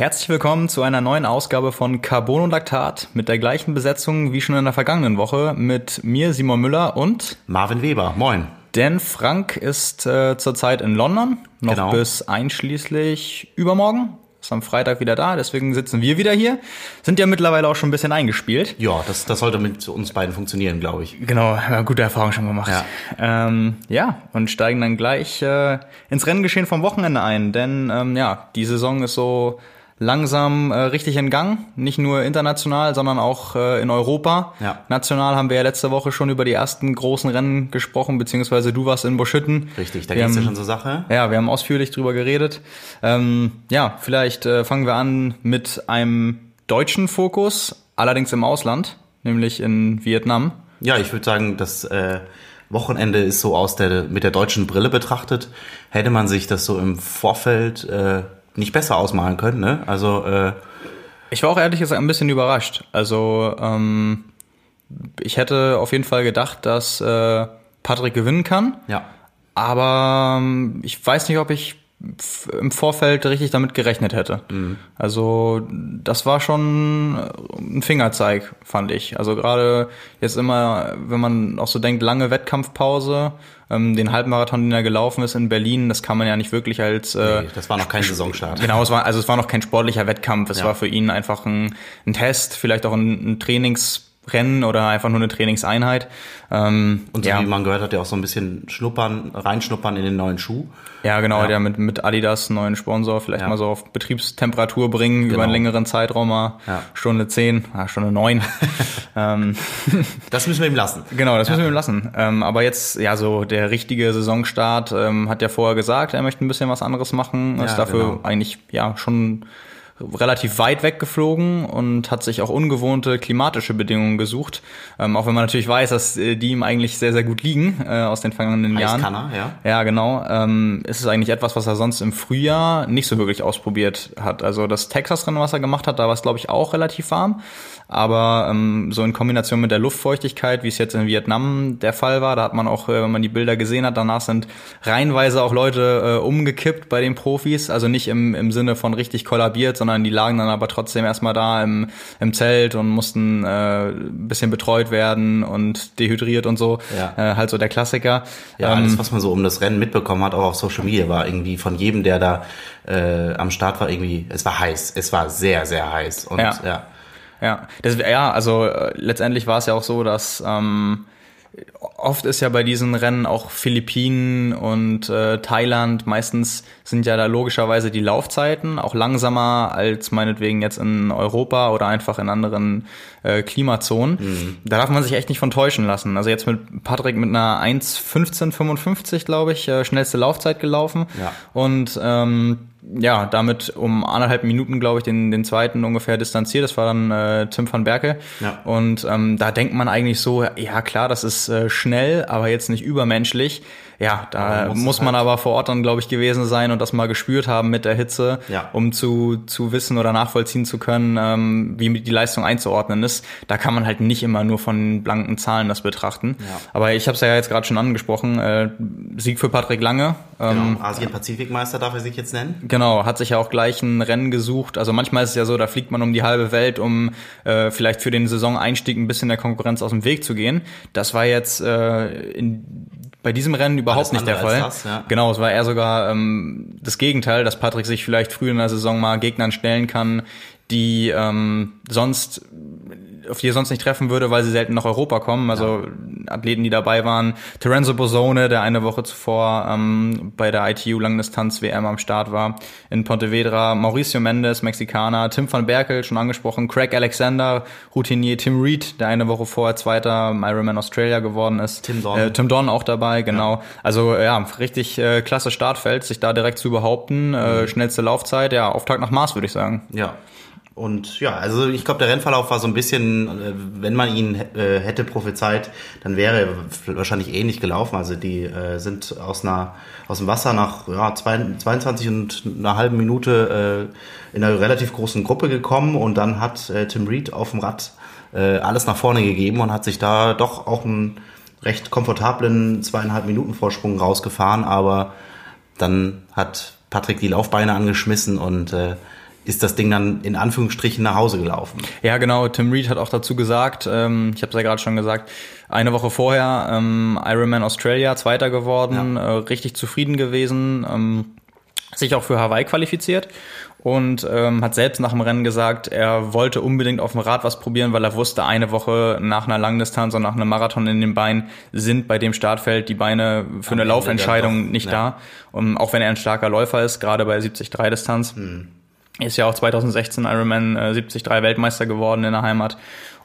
Herzlich willkommen zu einer neuen Ausgabe von Carbon und Laktat mit der gleichen Besetzung wie schon in der vergangenen Woche mit mir Simon Müller und Marvin Weber. Moin. Denn Frank ist äh, zurzeit in London, noch genau. bis einschließlich übermorgen. Ist am Freitag wieder da, deswegen sitzen wir wieder hier. Sind ja mittlerweile auch schon ein bisschen eingespielt. Ja, das, das sollte mit uns beiden funktionieren, glaube ich. Genau, gute Erfahrung schon gemacht. Ja, ähm, ja und steigen dann gleich äh, ins Renngeschehen vom Wochenende ein. Denn ähm, ja, die Saison ist so langsam äh, richtig in Gang. Nicht nur international, sondern auch äh, in Europa. Ja. National haben wir ja letzte Woche schon über die ersten großen Rennen gesprochen, beziehungsweise du warst in Boschütten. Richtig, da geht's ja schon zur Sache. Ja, wir haben ausführlich drüber geredet. Ähm, ja, vielleicht äh, fangen wir an mit einem deutschen Fokus, allerdings im Ausland, nämlich in Vietnam. Ja, ich würde sagen, das äh, Wochenende ist so aus der mit der deutschen Brille betrachtet. Hätte man sich das so im Vorfeld äh, nicht besser ausmalen können. Ne? Also äh, ich war auch ehrlich gesagt ein bisschen überrascht. Also ähm, ich hätte auf jeden Fall gedacht, dass äh, Patrick gewinnen kann. Ja. Aber ähm, ich weiß nicht, ob ich im Vorfeld richtig damit gerechnet hätte. Mhm. Also das war schon ein Fingerzeig, fand ich. Also gerade jetzt immer, wenn man auch so denkt, lange Wettkampfpause, ähm, den Halbmarathon, den er gelaufen ist in Berlin, das kann man ja nicht wirklich als äh, nee, das war noch kein Saisonstart. Genau, es war also es war noch kein sportlicher Wettkampf. Es ja. war für ihn einfach ein, ein Test, vielleicht auch ein, ein Trainings Rennen oder einfach nur eine Trainingseinheit. Ähm, und so ja. wie man gehört hat, ja auch so ein bisschen schnuppern, reinschnuppern in den neuen Schuh. Ja, genau, ja. der mit, mit Adidas, neuen Sponsor, vielleicht ja. mal so auf Betriebstemperatur bringen genau. über einen längeren Zeitraum mal. Ja. Stunde zehn, ah, Stunde neun. ähm, das müssen wir ihm lassen. Genau, das müssen wir ihm lassen. Ähm, aber jetzt, ja, so der richtige Saisonstart ähm, hat ja vorher gesagt, er möchte ein bisschen was anderes machen. Ist dafür genau. eigentlich ja schon relativ weit weggeflogen und hat sich auch ungewohnte klimatische Bedingungen gesucht. Ähm, auch wenn man natürlich weiß, dass äh, die ihm eigentlich sehr, sehr gut liegen äh, aus den vergangenen Jahren. Kann er, ja. Ja, genau. Ähm, ist es eigentlich etwas, was er sonst im Frühjahr nicht so wirklich ausprobiert hat. Also das Texas-Rennen, was er gemacht hat, da war es, glaube ich, auch relativ warm. Aber ähm, so in Kombination mit der Luftfeuchtigkeit, wie es jetzt in Vietnam der Fall war, da hat man auch, äh, wenn man die Bilder gesehen hat, danach sind reihenweise auch Leute äh, umgekippt bei den Profis. Also nicht im, im Sinne von richtig kollabiert, sondern die lagen dann aber trotzdem erstmal da im, im Zelt und mussten äh, ein bisschen betreut werden und dehydriert und so. Ja. Äh, halt so der Klassiker. Ja, ähm, alles, was man so um das Rennen mitbekommen hat, auch auf Social Media, war irgendwie von jedem, der da äh, am Start war, irgendwie, es war heiß. Es war sehr, sehr heiß. Und ja. ja. Ja, das, ja also äh, letztendlich war es ja auch so, dass ähm, oft ist ja bei diesen Rennen auch Philippinen und äh, Thailand, meistens sind ja da logischerweise die Laufzeiten auch langsamer als meinetwegen jetzt in Europa oder einfach in anderen äh, Klimazonen. Mhm. Da darf man sich echt nicht von täuschen lassen. Also jetzt mit Patrick mit einer 1.15.55, glaube ich, äh, schnellste Laufzeit gelaufen. Ja. Und ähm, ja, damit um anderthalb Minuten, glaube ich, den, den zweiten ungefähr distanziert. Das war dann äh, Tim van Berke. Ja. Und ähm, da denkt man eigentlich so, ja klar, das ist äh, schnell, aber jetzt nicht übermenschlich. Ja, da muss, muss man halt aber vor Ort dann, glaube ich, gewesen sein und das mal gespürt haben mit der Hitze, ja. um zu, zu wissen oder nachvollziehen zu können, ähm, wie die Leistung einzuordnen ist. Da kann man halt nicht immer nur von blanken Zahlen das betrachten. Ja. Aber ich habe es ja jetzt gerade schon angesprochen, äh, Sieg für Patrick Lange. Ähm, genau, Asien-Pazifikmeister darf er sich jetzt nennen. Genau, hat sich ja auch gleich ein Rennen gesucht. Also manchmal ist es ja so, da fliegt man um die halbe Welt, um äh, vielleicht für den Saisoneinstieg ein bisschen der Konkurrenz aus dem Weg zu gehen. Das war jetzt äh, in bei diesem Rennen überhaupt nicht der Fall. Das, ja. Genau, es war eher sogar ähm, das Gegenteil, dass Patrick sich vielleicht früh in der Saison mal Gegnern stellen kann, die ähm, sonst auf die er sonst nicht treffen würde, weil sie selten nach Europa kommen. Also ja. Athleten, die dabei waren. Terenzo Bosone, der eine Woche zuvor ähm, bei der ITU Langdistanz WM am Start war in Pontevedra. Mauricio Mendes, Mexikaner. Tim van Berkel, schon angesprochen. Craig Alexander, Routinier. Tim Reed, der eine Woche vorher Zweiter im Ironman Australia geworden ist. Tim Don. Äh, Tim Don auch dabei, genau. Ja. Also ja, richtig äh, klasse Startfeld, sich da direkt zu behaupten. Äh, mhm. schnellste Laufzeit, ja, Auftakt nach Mars, würde ich sagen. Ja, und ja, also ich glaube, der Rennverlauf war so ein bisschen, äh, wenn man ihn äh, hätte prophezeit, dann wäre er wahrscheinlich ähnlich gelaufen. Also die äh, sind aus einer aus dem Wasser nach ja, 22 und einer halben Minute in einer relativ großen Gruppe gekommen und dann hat Tim Reed auf dem Rad alles nach vorne gegeben und hat sich da doch auch einen recht komfortablen zweieinhalb Minuten Vorsprung rausgefahren, aber dann hat Patrick die Laufbeine angeschmissen und äh, ist das Ding dann in Anführungsstrichen nach Hause gelaufen. Ja, genau. Tim Reed hat auch dazu gesagt, ähm, ich habe es ja gerade schon gesagt, eine Woche vorher ähm, Ironman Australia Zweiter geworden, ja. äh, richtig zufrieden gewesen, ähm, sich auch für Hawaii qualifiziert und ähm, hat selbst nach dem Rennen gesagt, er wollte unbedingt auf dem Rad was probieren, weil er wusste, eine Woche nach einer Langdistanz und nach einem Marathon in den Beinen sind bei dem Startfeld die Beine für eine Laufentscheidung nicht ja. da. Und auch wenn er ein starker Läufer ist, gerade bei 73 Distanz. Ist ja auch 2016 Ironman äh, 73 Weltmeister geworden in der Heimat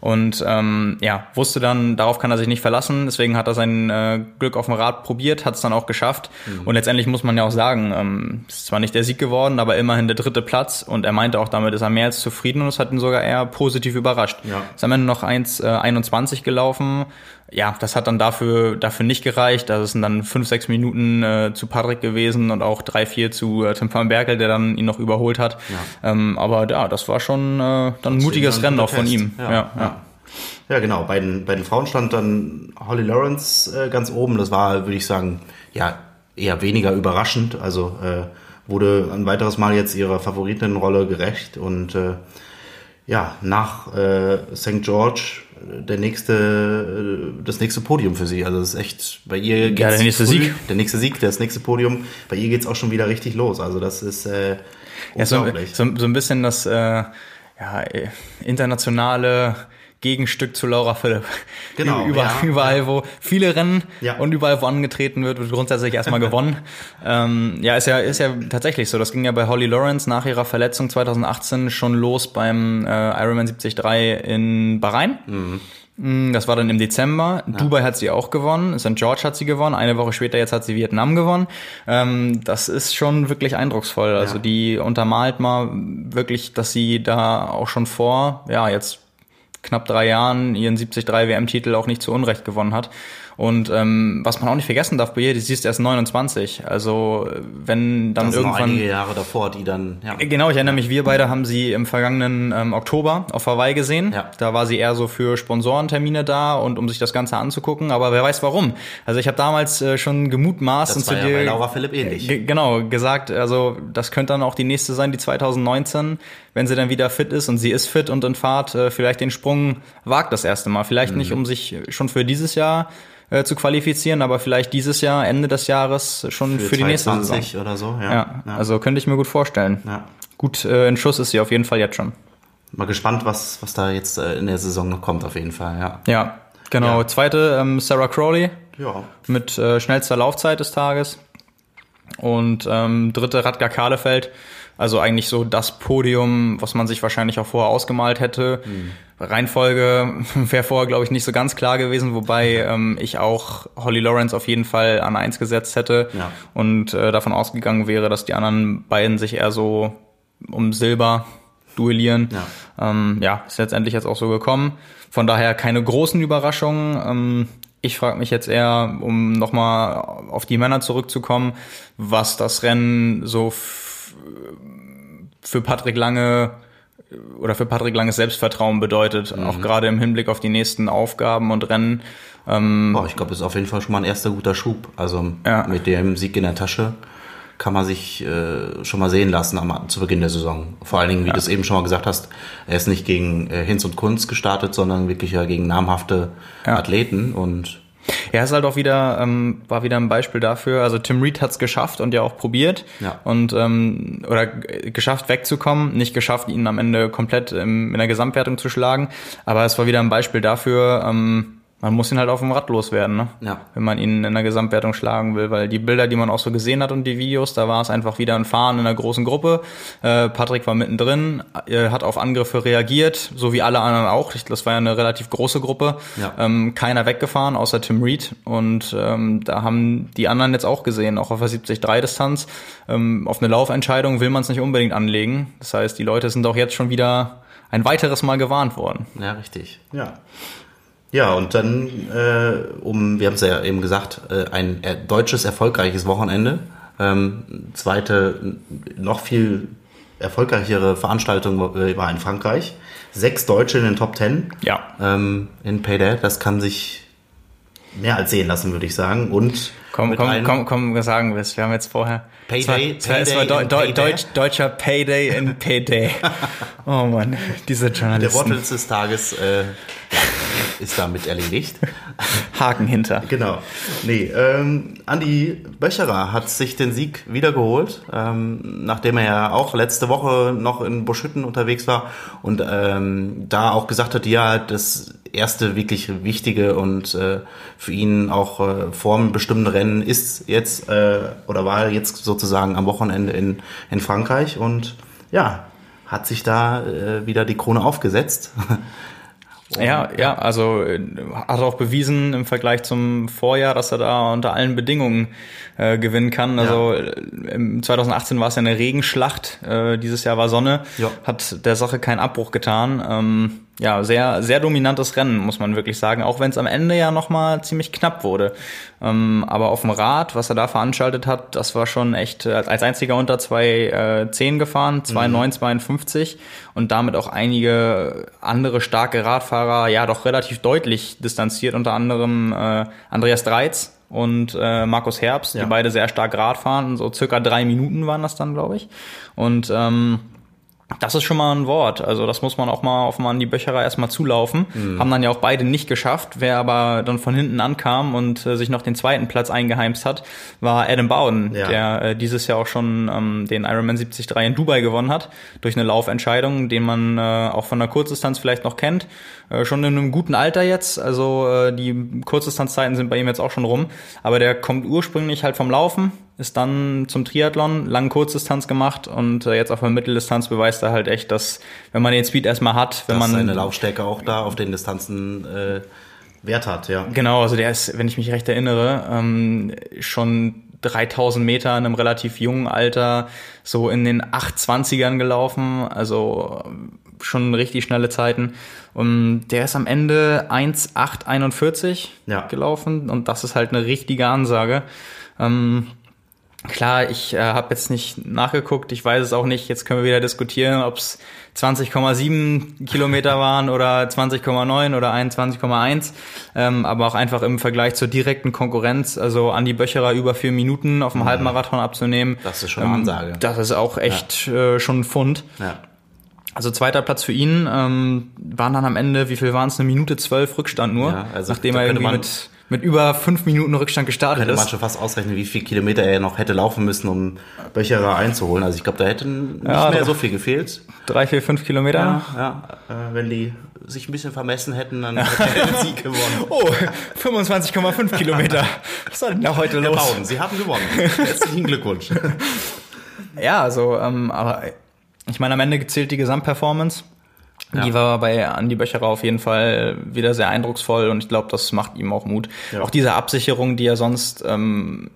und ähm, ja, wusste dann, darauf kann er sich nicht verlassen. Deswegen hat er sein äh, Glück auf dem Rad probiert, hat es dann auch geschafft. Mhm. Und letztendlich muss man ja auch sagen, ähm, ist zwar nicht der Sieg geworden, aber immerhin der dritte Platz. Und er meinte auch damit, ist er mehr als zufrieden und es hat ihn sogar eher positiv überrascht. Ja. Ist am Ende noch 1,21 äh, gelaufen ja, das hat dann dafür, dafür nicht gereicht. Das sind dann fünf, sechs Minuten äh, zu Patrick gewesen und auch drei, vier zu äh, Tim van Berkel, der dann ihn noch überholt hat. Ja. Ähm, aber ja, das war schon äh, dann ein mutiges Rennen auch von ihm. Ja, ja, ja. ja. genau. Bei den, bei den Frauen stand dann Holly Lawrence äh, ganz oben. Das war, würde ich sagen, ja, eher weniger überraschend. Also äh, wurde ein weiteres Mal jetzt ihrer Favoritenrolle gerecht und äh, ja, nach äh, St. George der nächste, äh, das nächste Podium für sie. Also das ist echt, bei ihr geht's ja, der nächste Sieg. Der nächste Sieg, das nächste Podium. Bei ihr geht's auch schon wieder richtig los. Also das ist äh, unglaublich. Ja, so, so, so ein bisschen das äh, ja, internationale Gegenstück zu Laura Philipp. Genau. Überall, ja, überall ja. wo viele Rennen ja. und überall, wo angetreten wird, wird grundsätzlich erstmal gewonnen. ähm, ja, ist ja, ist ja tatsächlich so. Das ging ja bei Holly Lawrence nach ihrer Verletzung 2018 schon los beim äh, Ironman 73 in Bahrain. Mhm. Mm, das war dann im Dezember. Ja. Dubai hat sie auch gewonnen. St. George hat sie gewonnen. Eine Woche später jetzt hat sie Vietnam gewonnen. Ähm, das ist schon wirklich eindrucksvoll. Also die untermalt mal wirklich, dass sie da auch schon vor, ja, jetzt knapp drei Jahren ihren 73 WM-Titel auch nicht zu Unrecht gewonnen hat. Und ähm, was man auch nicht vergessen darf bei ihr, sie ist erst 29. Also wenn dann das irgendwann. Einige Jahre davor, die dann. Ja. Genau, ich erinnere mich, wir beide haben sie im vergangenen ähm, Oktober auf Hawaii gesehen. Ja. Da war sie eher so für Sponsorentermine da und um sich das Ganze anzugucken, aber wer weiß warum. Also ich habe damals äh, schon gemutmaßt das und war zu ja dir. Bei Laura Philipp ähnlich. Genau, gesagt, also das könnte dann auch die nächste sein, die 2019, wenn sie dann wieder fit ist und sie ist fit und in Fahrt, äh, vielleicht den Sprung wagt das erste Mal. Vielleicht mhm. nicht, um sich schon für dieses Jahr äh, zu qualifizieren, aber vielleicht dieses Jahr, Ende des Jahres schon für, für die nächste Saison. oder so, ja. ja. ja. Also könnte ich mir gut vorstellen. Ja. Gut äh, in Schuss ist sie auf jeden Fall jetzt schon. Mal gespannt, was, was da jetzt äh, in der Saison noch kommt, auf jeden Fall, ja. Ja, genau. Ja. Zweite, ähm, Sarah Crowley. Ja. Mit äh, schnellster Laufzeit des Tages. Und ähm, dritte Radgar Kahlefeld. Also eigentlich so das Podium, was man sich wahrscheinlich auch vorher ausgemalt hätte. Mhm. Reihenfolge wäre vorher, glaube ich, nicht so ganz klar gewesen, wobei ähm, ich auch Holly Lawrence auf jeden Fall an eins gesetzt hätte ja. und äh, davon ausgegangen wäre, dass die anderen beiden sich eher so um Silber duellieren. Ja, ähm, ja ist letztendlich jetzt auch so gekommen. Von daher keine großen Überraschungen. Ähm, ich frage mich jetzt eher, um nochmal auf die Männer zurückzukommen, was das Rennen so für Patrick Lange oder für Patrick Langes Selbstvertrauen bedeutet, mhm. auch gerade im Hinblick auf die nächsten Aufgaben und Rennen. Ähm, Boah, ich glaube, das ist auf jeden Fall schon mal ein erster guter Schub. Also ja. mit dem Sieg in der Tasche kann man sich äh, schon mal sehen lassen am, zu Beginn der Saison. Vor allen Dingen, wie ja. du es eben schon mal gesagt hast, er ist nicht gegen äh, Hinz und Kunz gestartet, sondern wirklich ja gegen namhafte ja. Athleten und ja, ist halt auch wieder, ähm, war wieder ein Beispiel dafür. Also Tim Reed hat es geschafft und ja auch probiert. Ja. Und ähm, oder geschafft wegzukommen, nicht geschafft, ihn am Ende komplett im, in der Gesamtwertung zu schlagen. Aber es war wieder ein Beispiel dafür, ähm, man muss ihn halt auf dem Rad loswerden, ne? Ja. wenn man ihn in der Gesamtwertung schlagen will, weil die Bilder, die man auch so gesehen hat und die Videos, da war es einfach wieder ein Fahren in einer großen Gruppe. Äh, Patrick war mittendrin, äh, hat auf Angriffe reagiert, so wie alle anderen auch. Das war ja eine relativ große Gruppe. Ja. Ähm, keiner weggefahren, außer Tim Reed. Und ähm, da haben die anderen jetzt auch gesehen, auch auf der 70-3-Distanz. Ähm, auf eine Laufentscheidung will man es nicht unbedingt anlegen. Das heißt, die Leute sind auch jetzt schon wieder ein weiteres Mal gewarnt worden. Ja, richtig. Ja. Ja, und dann, äh, um, wir haben es ja eben gesagt, äh, ein äh, deutsches erfolgreiches Wochenende. Ähm, zweite, noch viel erfolgreichere Veranstaltung war in Frankreich. Sechs Deutsche in den Top Ten. Ja. Ähm, in Payday. Das kann sich mehr als sehen lassen, würde ich sagen. Und Komm, komm, komm, komm, sagen wir es. Wir haben jetzt vorher. Payday, es war, es war, es Payday war in Deu Deu Payday. Deutsch, deutscher Payday in Payday. oh Mann, diese Der Journalisten. Wortwitz des Tages äh, ist damit erledigt. Haken hinter. Genau. Nee, ähm, Andi Böcherer hat sich den Sieg wiedergeholt, ähm, nachdem er ja auch letzte Woche noch in Buschütten unterwegs war und ähm, da auch gesagt hat, ja, das erste wirklich wichtige und äh, für ihn auch äh, formbestimmende Rennen ist jetzt äh, oder war jetzt sozusagen am Wochenende in, in Frankreich und ja, hat sich da äh, wieder die Krone aufgesetzt. Ja, ja, also äh, hat auch bewiesen im Vergleich zum Vorjahr, dass er da unter allen Bedingungen äh, gewinnen kann. Also äh, im 2018 war es ja eine Regenschlacht, äh, dieses Jahr war Sonne, Ja. hat der Sache keinen Abbruch getan. Ähm, ja, sehr, sehr dominantes Rennen, muss man wirklich sagen, auch wenn es am Ende ja nochmal ziemlich knapp wurde. Ähm, aber auf dem Rad, was er da veranstaltet hat, das war schon echt äh, als einziger unter 2,10 äh, gefahren, 2,952 und damit auch einige andere starke Radfahrer ja doch relativ deutlich distanziert, unter anderem äh, Andreas Dreiz und äh, Markus Herbst, Ja. die beide sehr stark Rad fahren, so circa drei Minuten waren das dann, glaube ich. Und ähm, das ist schon mal ein Wort. Also das muss man auch mal auf mal an die Böcherer erstmal zulaufen. Mhm. Haben dann ja auch beide nicht geschafft. Wer aber dann von hinten ankam und äh, sich noch den zweiten Platz eingeheimst hat, war Adam Bowden, Ja. der äh, dieses Jahr auch schon ähm, den Ironman 73 in Dubai gewonnen hat, durch eine Laufentscheidung, den man äh, auch von der Kurzdistanz vielleicht noch kennt. Äh, schon in einem guten Alter jetzt. Also äh, die Kurzdistanzzeiten sind bei ihm jetzt auch schon rum. Aber der kommt ursprünglich halt vom Laufen, ist dann zum Triathlon, lang Kurzdistanz gemacht und äh, jetzt auf der Mitteldistanz beweist er halt echt, dass wenn man den Speed erstmal hat, wenn dass man seine Laufstärke auch da auf den Distanzen äh, Wert hat, ja. Genau, also der ist, wenn ich mich recht erinnere, ähm, schon 3000 Meter in einem relativ jungen Alter so in den 820ern gelaufen, also schon richtig schnelle Zeiten. Und der ist am Ende 1,841 Ja. gelaufen und das ist halt eine richtige Ansage. Ähm, Klar, ich äh, habe jetzt nicht nachgeguckt, ich weiß es auch nicht. Jetzt können wir wieder diskutieren, ob es 20,7 Kilometer waren oder 20,9 oder 21,1. Ähm, aber auch einfach im Vergleich zur direkten Konkurrenz, also Andi Böcherer über vier Minuten auf dem Halbmarathon abzunehmen. Mhm. Das ist schon eine Ansage. Das ist auch echt äh, schon ein Fund. Ja. Also zweiter Platz für ihn ähm, waren dann am Ende, wie viel waren es, eine Minute zwölf Rückstand nur, Ja, also nachdem er könnte irgendwie man- mit, mit über fünf Minuten Rückstand gestartet Könnte man ist. schon fast ausrechnen, wie viel Kilometer er noch hätte laufen müssen, um Böcherer einzuholen. Also ich glaube, da hätte nicht Ja, mehr so viel gefehlt. Drei, vier, fünf Kilometer. Ja, ja. Äh, wenn die sich ein bisschen vermessen hätten, dann hätte er den Sieg gewonnen. Oh, 25,5 Kilometer. Was war denn da heute Herr los? Bauen, Sie haben gewonnen. Herzlichen Glückwunsch. Ja, also, ähm, aber ich meine, am Ende zählt die Gesamtperformance. Die war bei Andy Böcherer auf jeden Fall wieder sehr eindrucksvoll und ich glaube, das macht ihm auch Mut. Ja. Auch diese Absicherung, die er sonst ähm,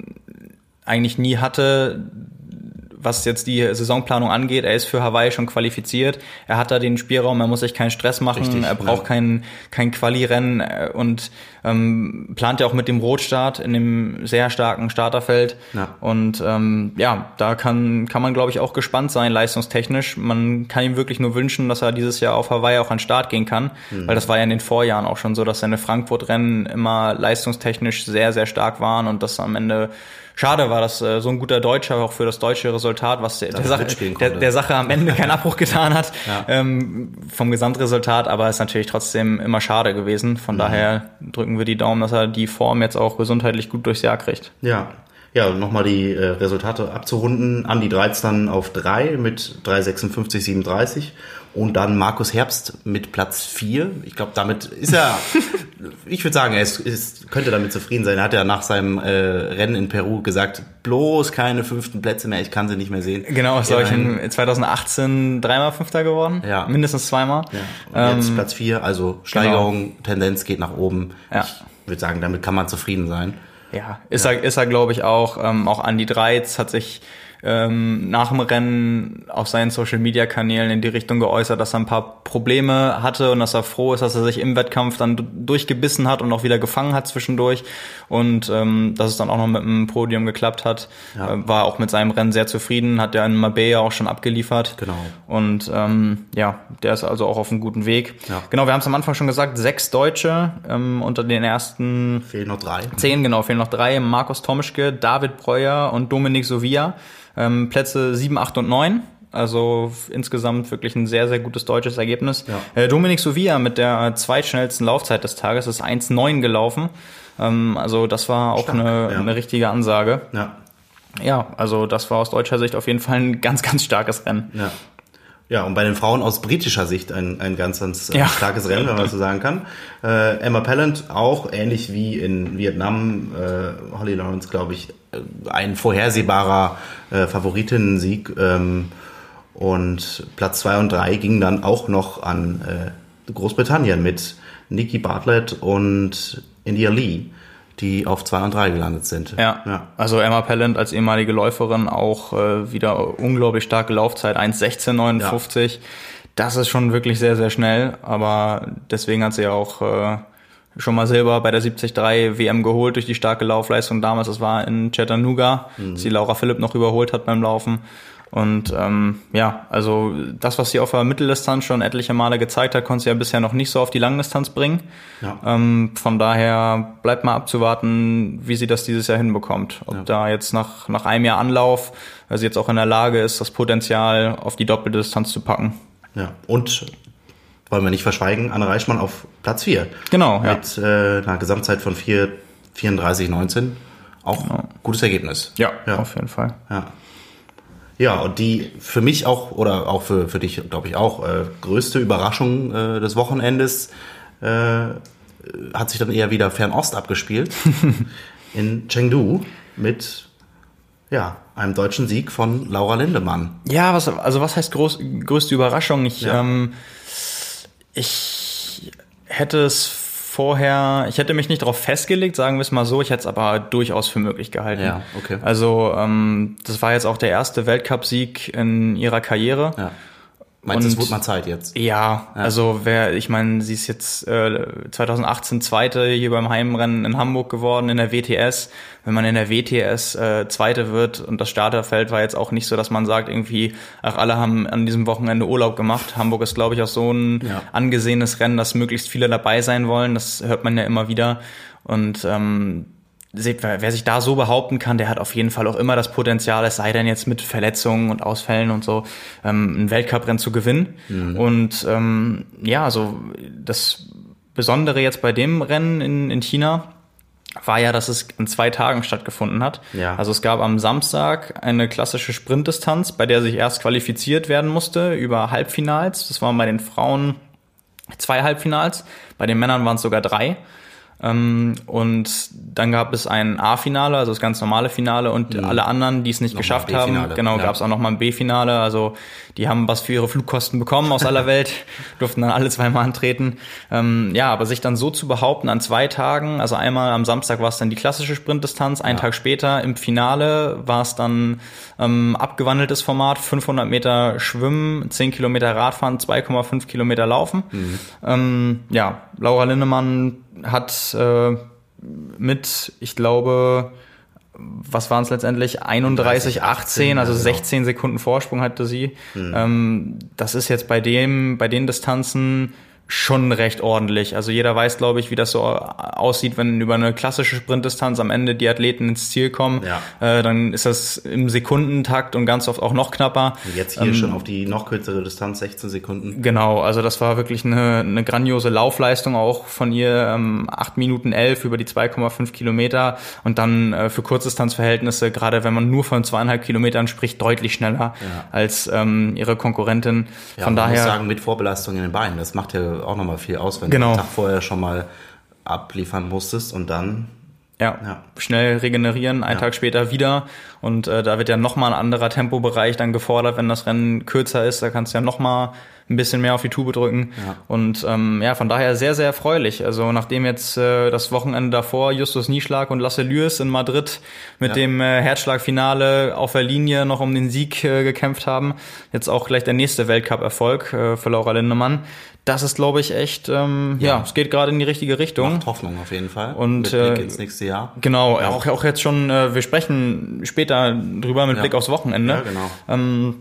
eigentlich nie hatte, was jetzt die Saisonplanung angeht. Er ist für Hawaii schon qualifiziert. Er hat da den Spielraum, er muss sich keinen Stress machen, Richtig, er braucht ja. kein, kein Quali-Rennen äh, und ähm, plant ja auch mit dem Rotstart in dem sehr starken Starterfeld. Ja. Und ähm, ja, da kann, kann man, glaube ich, auch gespannt sein, leistungstechnisch. Man kann ihm wirklich nur wünschen, dass er dieses Jahr auf Hawaii auch an den Start gehen kann. Weil das war ja in den Vorjahren auch schon so, dass seine Frankfurt-Rennen immer leistungstechnisch sehr, sehr stark waren und das am Ende schade war, dass äh, so ein guter Deutscher auch für das deutsche Resultat, was der, der, er Sache, der, der Sache am Ende keinen Abbruch getan hat Ja. ähm, vom Gesamtresultat, aber ist natürlich trotzdem immer schade gewesen. Von Mhm. daher drücken wir die Daumen, dass er die Form jetzt auch gesundheitlich gut durchs Jahr kriegt. Ja. Ja, und nochmal die äh, Resultate abzurunden. Andi Dreiz dann auf 3 mit 3,56,37 und dann Markus Herbst mit Platz 4. Ich glaube, damit ist er, ich würde sagen, er ist, ist, könnte damit zufrieden sein. Er hat ja nach seinem äh, Rennen in Peru gesagt, bloß keine fünften Plätze mehr, ich kann sie nicht mehr sehen. Genau, Immerhin- in 2018 dreimal Fünfter geworden. Ja. Mindestens zweimal. Ja, und jetzt Platz 4, also Steigerung, Tendenz geht nach oben. Ja. Ich würde sagen, damit kann man zufrieden sein. Ja, ist er, ist er glaube ich auch. Ähm, auch Andy Dreiz hat sich ähm, nach dem Rennen auf seinen Social-Media-Kanälen in die Richtung geäußert, dass er ein paar Probleme hatte und dass er froh ist, dass er sich im Wettkampf dann durchgebissen hat und auch wieder gefangen hat zwischendurch und ähm, dass es dann auch noch mit dem Podium geklappt hat. Ja. Äh, war auch mit seinem Rennen sehr zufrieden, hat ja in Marbella auch schon abgeliefert. Genau. Und ähm, ja, der ist also auch auf einem guten Weg. Ja. Genau, wir haben es am Anfang schon gesagt, sechs Deutsche ähm, unter den ersten fehlen noch drei. Zehn, genau, fehlen noch drei. Markus Tomischke, David Breuer und Dominik Sovia. Ähm, Plätze 7, 8 und 9. Also insgesamt wirklich ein sehr, sehr gutes deutsches Ergebnis. Ja. Äh, Dominik Sovia mit der zweitschnellsten Laufzeit des Tages ist 1,9 gelaufen. Ähm, also das war auch Stark, eine, ja. eine richtige Ansage. Ja. Ja, also das war aus deutscher Sicht auf jeden Fall ein ganz, ganz starkes Rennen. Ja. Ja, und bei den Frauen aus britischer Sicht ein, ein ganz, ganz äh, ja. starkes Rennen, wenn man so sagen kann. Äh, Emma Pallant auch, ähnlich wie in Vietnam, äh, Holly Lawrence, glaube ich, äh, ein vorhersehbarer äh, Favoritinnensieg. Ähm, und Platz zwei und drei gingen dann auch noch an äh, Großbritannien mit Nikki Bartlett und India Lee die auf 2 und 3 gelandet sind. Ja. ja. Also Emma Pellant als ehemalige Läuferin auch äh, wieder unglaublich starke Laufzeit, 1,16,59. Ja. Das ist schon wirklich sehr, sehr schnell, aber deswegen hat sie ja auch äh, schon mal Silber bei der 73 WM geholt durch die starke Laufleistung damals. Das war in Chattanooga, mhm. die Laura Philipp noch überholt hat beim Laufen. Und ähm, ja, also das, was sie auf der Mitteldistanz schon etliche Male gezeigt hat, konnte sie ja bisher noch nicht so auf die Langdistanz bringen. Ja. Ähm, von daher bleibt mal abzuwarten, wie sie das dieses Jahr hinbekommt. Ob ja. da jetzt nach, nach einem Jahr Anlauf, weil sie jetzt auch in der Lage ist, das Potenzial auf die doppelte Distanz zu packen. Ja, und wollen wir nicht verschweigen, Anne Reichmann auf Platz 4. Genau, ja. Mit äh, einer Gesamtzeit von 4, 34,19. Auch genau. gutes Ergebnis. Ja, ja, auf jeden Fall. Ja. Ja, und die für mich auch, oder auch für, für dich, glaube ich, auch, äh, größte Überraschung äh, des Wochenendes äh, hat sich dann eher wieder Fernost abgespielt. in Chengdu mit ja, einem deutschen Sieg von Laura Lindemann. Ja, was, also was heißt groß, größte Überraschung? Ich, ja. ähm, ich hätte es vorher, ich hätte mich nicht darauf festgelegt, sagen wir es mal so, ich hätte es aber durchaus für möglich gehalten. Ja, okay. Also ähm, das war jetzt auch der erste Weltcupsieg in ihrer Karriere. Ja. Meinst du, es wurde mal Zeit jetzt? Ja, ja, also wer, ich meine, sie ist jetzt äh, 2018 Zweite hier beim Heimrennen in Hamburg geworden in der WTS. Wenn man in der WTS äh, Zweite wird und das Starterfeld war jetzt auch nicht so, dass man sagt irgendwie, ach alle haben an diesem Wochenende Urlaub gemacht. Hamburg ist, glaube ich, auch so ein ja. angesehenes Rennen, dass möglichst viele dabei sein wollen. Das hört man ja immer wieder und ähm, seht, wer sich da so behaupten kann, der hat auf jeden Fall auch immer das Potenzial, es sei denn jetzt mit Verletzungen und Ausfällen und so, ähm, ein Weltcuprennen zu gewinnen. Mhm. Und ähm, ja, also das Besondere jetzt bei dem Rennen in, in China war ja, dass es in zwei Tagen stattgefunden hat. Ja. Also es gab am Samstag eine klassische Sprintdistanz, bei der sich erst qualifiziert werden musste über Halbfinals. Das waren bei den Frauen zwei Halbfinals, bei den Männern waren es sogar drei. Ähm, und dann gab es ein A-Finale, also das ganz normale Finale und mhm. alle anderen, die es nicht nochmal geschafft haben, genau, ja. gab es auch nochmal ein B-Finale. Also die haben was für ihre Flugkosten bekommen aus aller Welt, durften dann alle zweimal antreten. Ähm, ja, aber sich dann so zu behaupten an zwei Tagen, also einmal am Samstag war es dann die klassische Sprintdistanz, einen ja. Tag später im Finale war es dann ähm, abgewandeltes Format, 500 Meter Schwimmen, 10 Kilometer Radfahren, 2,5 Kilometer Laufen. Mhm. Ähm, ja, Laura Lindemann hat äh, mit, ich glaube, was waren es letztendlich? 31, 18, also 16 Sekunden Vorsprung hatte sie. Mhm. Ähm, das ist jetzt bei dem, bei den Distanzen schon recht ordentlich. Also jeder weiß, glaube ich, wie das so aussieht, wenn über eine klassische Sprintdistanz am Ende die Athleten ins Ziel kommen. Ja. Äh, dann ist das im Sekundentakt und ganz oft auch noch knapper. Jetzt hier ähm, schon auf die noch kürzere Distanz, 16 Sekunden. Genau, also das war wirklich eine, eine grandiose Laufleistung auch von ihr. Ähm, 8 Minuten 11 über die 2,5 Kilometer und dann äh, für Kurzdistanzverhältnisse, gerade wenn man nur von zweieinhalb Kilometern spricht, deutlich schneller ja. als ähm, ihre Konkurrentin. Ja, von daher. Ich muss sagen, mit Vorbelastung in den Beinen. Das macht ja auch nochmal viel aus, wenn genau. du den Tag vorher schon mal abliefern musstest und dann ja, ja, schnell regenerieren, einen ja. Tag später wieder. Und äh, da wird ja nochmal ein anderer Tempobereich dann gefordert, wenn das Rennen kürzer ist. Da kannst du ja nochmal ein bisschen mehr auf die Tube drücken. Ja. Und ähm, ja, von daher sehr, sehr erfreulich. Also nachdem jetzt äh, das Wochenende davor Justus Nieschlag und Lasse Lürs in Madrid mit ja. dem äh, Herzschlagfinale auf der Linie noch um den Sieg äh, gekämpft haben, jetzt auch gleich der nächste Weltcup-Erfolg äh, für Laura Lindemann das ist, glaube ich, echt, ähm, ja. ja. es geht gerade in die richtige Richtung. Macht Hoffnung auf jeden Fall. Und mit Blick äh, ins nächste Jahr. Genau, auch, auch jetzt schon, äh, wir sprechen später drüber mit. Blick aufs Wochenende. Ja, genau. Ähm,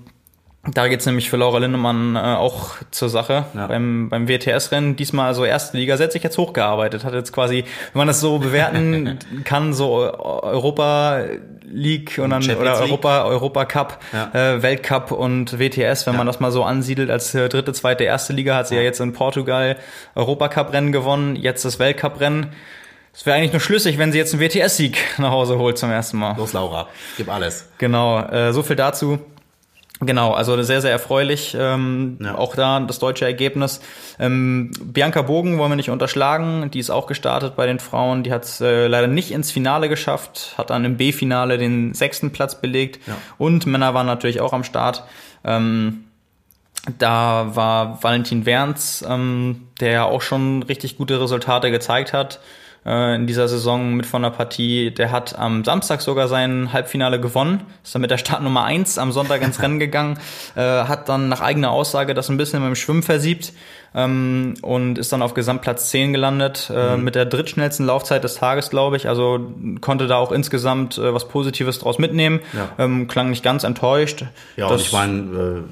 da geht's nämlich für Laura Lindemann äh, auch zur Sache ja. beim, beim WTS-Rennen. Diesmal also erste Liga, sie hat sich jetzt hochgearbeitet, hat jetzt quasi, wenn man das so bewerten kann, so Europa League und dann Champions oder Europa, Europa Cup, ja. äh, Weltcup und WTS, wenn ja. man das mal so ansiedelt als äh, dritte, zweite, erste Liga, hat sie ja, jetzt in Portugal Europacup-Rennen gewonnen, jetzt das Weltcup-Rennen. Es wäre eigentlich nur schlüssig, wenn sie jetzt einen WTS-Sieg nach Hause holt zum ersten Mal. Los, Laura, gib alles. Genau, äh, so viel dazu. Genau, also sehr, sehr erfreulich. Ähm, ja. Auch da das deutsche Ergebnis. Ähm, Bianca Bogen wollen wir nicht unterschlagen. Die ist auch gestartet bei den Frauen. Die hat es äh, leider nicht ins Finale geschafft, hat dann im B-Finale den sechsten Platz belegt. Ja. Und Männer waren natürlich auch am Start. Ähm, da war Valentin Wernz, ähm, der ja auch schon richtig gute Resultate gezeigt hat äh, in dieser Saison mit von der Partie. Der hat am Samstag sogar sein Halbfinale gewonnen, ist dann mit der Startnummer eins am Sonntag ins Rennen gegangen, äh, hat dann nach eigener Aussage das ein bisschen dem Schwimmen versiebt ähm, und ist dann auf Gesamtplatz 10 gelandet, äh, mhm. mit der drittschnellsten Laufzeit des Tages, glaube ich. Also konnte da auch insgesamt äh, was Positives draus mitnehmen. Ja. Ähm, klang nicht ganz enttäuscht. Ja, und ich meine, äh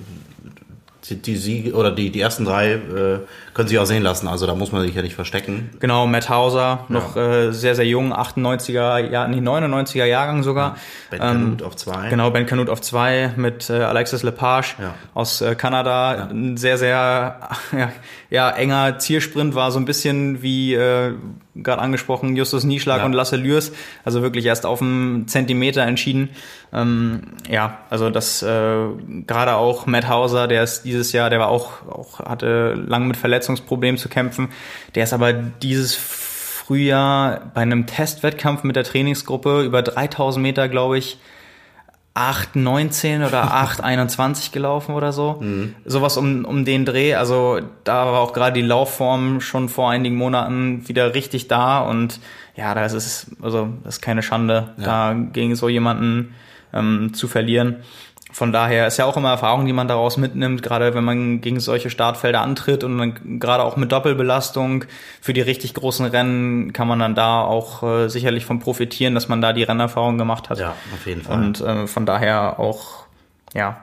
die, die Siege oder die, die ersten drei äh, können sich auch sehen lassen. Also da muss man sich ja nicht verstecken. Genau, Matt Hauser, noch ja. äh, sehr, sehr jung, 98er, ja, nee, 99er Jahrgang sogar. Ja, ben Canute ähm, auf zwei. Genau, Ben Canute auf zwei mit äh, Alexis Lepage ja. aus äh, Kanada. Ein sehr, sehr ja, ja, enger Zielsprint war so ein bisschen wie äh, gerade angesprochen, Justus Nieschlag und Lasse Lürs. Also wirklich erst auf einen Zentimeter entschieden. Ähm, ja, also das äh, gerade auch Matt Hauser, der ist dieses Jahr, der war auch, auch hatte lange mit Verletzungen Verletzungsproblem zu kämpfen. Der ist aber dieses Frühjahr bei einem Testwettkampf mit der Trainingsgruppe über 3000 Meter, glaube ich, 8,19 oder 8,21 gelaufen oder so. Mhm. Sowas um, um den Dreh. Also da war auch gerade die Laufform schon vor einigen Monaten wieder richtig da und ja, das ist, also das ist keine Schande, ja. da gegen so jemanden ähm, zu verlieren. Von daher ist ja auch immer Erfahrung, die man daraus mitnimmt, gerade wenn man gegen solche Startfelder antritt und dann gerade auch mit Doppelbelastung für die richtig großen Rennen kann man dann da auch äh, sicherlich von profitieren, dass man da die Rennerfahrung gemacht hat. Ja, auf jeden Fall. Und äh, von daher auch, ja,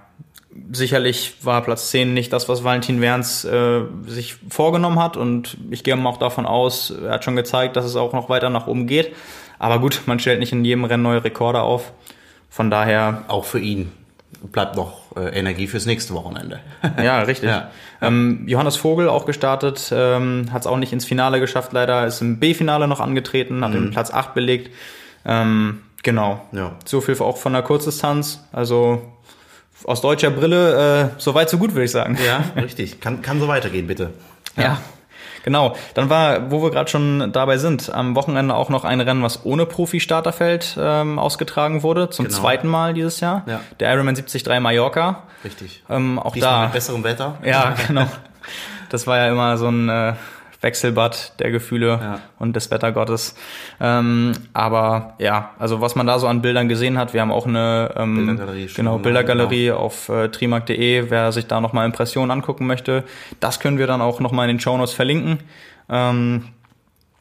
sicherlich war Platz 10 nicht das, was Valentin Werns äh, sich vorgenommen hat und ich gehe auch davon aus, er hat schon gezeigt, dass es auch noch weiter nach oben geht. Aber gut, man stellt nicht in jedem Rennen neue Rekorde auf. Von daher. Auch für ihn bleibt noch äh, Energie fürs nächste Wochenende. ja, richtig. Ja. Ähm, Johannes Vogel auch gestartet, ähm, hat es auch nicht ins Finale geschafft, leider ist im B-Finale noch angetreten, hat mhm. den Platz 8 belegt. Ähm, genau. Ja. So viel auch von der Kurzdistanz. Also aus deutscher Brille, äh, so weit, so gut, würde ich sagen. Ja, richtig. Kann, kann so weitergehen, bitte. ja. ja. Genau. Dann war, wo wir gerade schon dabei sind, am Wochenende auch noch ein Rennen, was ohne Profi-Starterfeld ähm, ausgetragen wurde, zum genau. zweiten Mal dieses Jahr. Ja. Der Ironman 73 Mallorca. Richtig. Ähm, auch Diesmal da. Mit besserem Wetter. Ja, genau. Das war ja immer so ein äh, Wechselbad der Gefühle ja. und des Wettergottes. Ähm, aber ja, also was man da so an Bildern gesehen hat, wir haben auch eine ähm, Bildergalerie, genau, Bildergalerie genau. auf äh, trimark.de, wer sich da nochmal Impressionen angucken möchte, das können wir dann auch nochmal in den Shownotes verlinken. Ähm,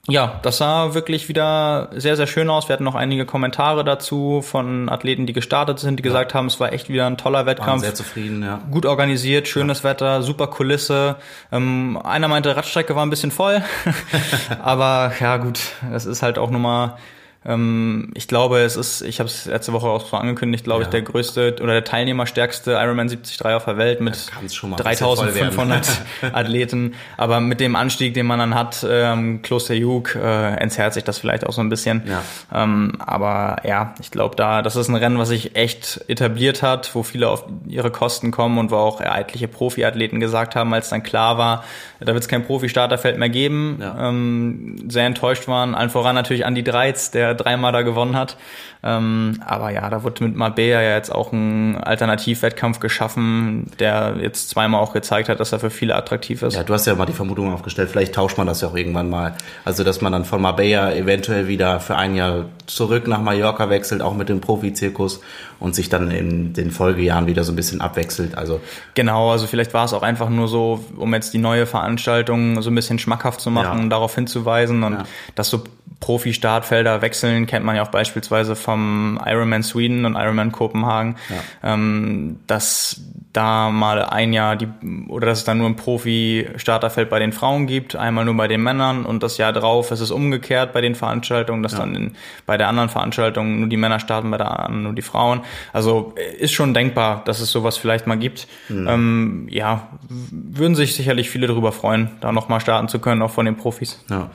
ja, das sah wirklich wieder sehr, sehr schön aus. Wir hatten noch einige Kommentare dazu von Athleten, die gestartet sind, die ja. gesagt haben, es war echt wieder ein toller Wettkampf. Waren sehr zufrieden, ja. Gut organisiert, schönes ja. Wetter, super Kulisse. Ähm, einer meinte, Radstrecke war ein bisschen voll. Aber ja, gut, es ist halt auch nur mal ähm, ich glaube, es ist, ich habe es letzte Woche auch so angekündigt, glaube ja. ich, der größte oder der teilnehmerstärkste Ironman 73 auf der Welt mit 3500 Athleten. Aber mit dem Anstieg, den man dann hat, ähm, Kloster Jug, äh, entzerrt sich das vielleicht auch so ein bisschen. Ja. Ähm, aber ja, ich glaube da, das ist ein Rennen, was sich echt etabliert hat, wo viele auf ihre Kosten kommen und wo auch etliche Profiathleten gesagt haben, als dann klar war, da wird es kein Profi-Starterfeld mehr geben, ja. ähm, sehr enttäuscht waren. Allen voran natürlich Andy Dreiz, der der dreimal da gewonnen hat. Ähm, aber ja, da wird mit Mabea ja jetzt auch ein Alternativwettkampf geschaffen, der jetzt zweimal auch gezeigt hat, dass er für viele attraktiv ist. Ja, du hast ja mal die Vermutung aufgestellt, vielleicht tauscht man das ja auch irgendwann mal. Also, dass man dann von Marbella eventuell wieder für ein Jahr zurück nach Mallorca wechselt, auch mit dem Profizirkus und sich dann in den Folgejahren wieder so ein bisschen abwechselt. Also genau, also vielleicht war es auch einfach nur so, um jetzt die neue Veranstaltung so ein bisschen schmackhaft zu machen, ja. darauf hinzuweisen und ja. dass so Profi-Startfelder wechseln, kennt man ja auch beispielsweise vom Ironman Sweden und Ironman Kopenhagen, ja. ähm, dass da mal ein Jahr die oder dass es dann nur ein Profi-Starterfeld bei den Frauen gibt, einmal nur bei den Männern und das Jahr drauf ist es umgekehrt bei den Veranstaltungen, dass ja. dann in, bei der anderen Veranstaltung nur die Männer starten, bei der anderen nur die Frauen. Also ist schon denkbar, dass es sowas vielleicht mal gibt. Mhm. Ähm, ja, würden sich sicherlich viele darüber freuen, da nochmal starten zu können, auch von den Profis. Ja.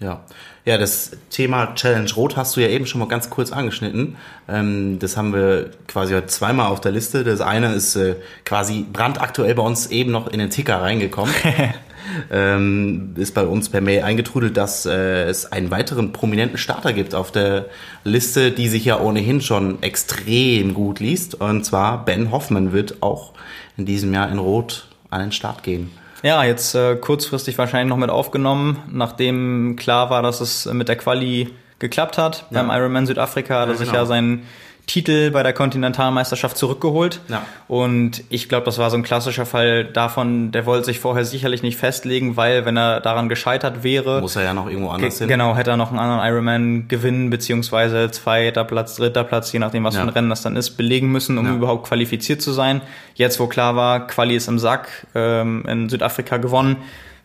Ja. Ja, das Thema Challenge Rot hast du ja eben schon mal ganz kurz angeschnitten. Ähm, das haben wir quasi heute zweimal auf der Liste. Das eine ist äh, quasi brandaktuell bei uns eben noch in den Ticker reingekommen. ähm, ist bei uns per Mail eingetrudelt, dass äh, es einen weiteren prominenten Starter gibt auf der Liste, die sich ja ohnehin schon extrem gut liest. Und zwar Ben Hoffmann wird auch in diesem Jahr in Rot an den Start gehen. Ja, jetzt äh, kurzfristig wahrscheinlich noch mit aufgenommen, nachdem klar war, dass es mit der Quali geklappt hat. Ja. Beim Ironman Südafrika ja, sich genau. ja seinen Titel bei der Kontinentalmeisterschaft zurückgeholt. Ja. Und ich glaube, das war so ein klassischer Fall davon, der wollte sich vorher sicherlich nicht festlegen, weil wenn er daran gescheitert wäre. Muss er ja noch irgendwo anders hin. Genau, hätte er noch einen anderen Ironman gewinnen, beziehungsweise zweiter Platz, dritter Platz, je nachdem, was ja. für ein Rennen das dann ist, belegen müssen, um ja. überhaupt qualifiziert zu sein. Jetzt, wo klar war, Quali ist im Sack, ähm, in Südafrika gewonnen,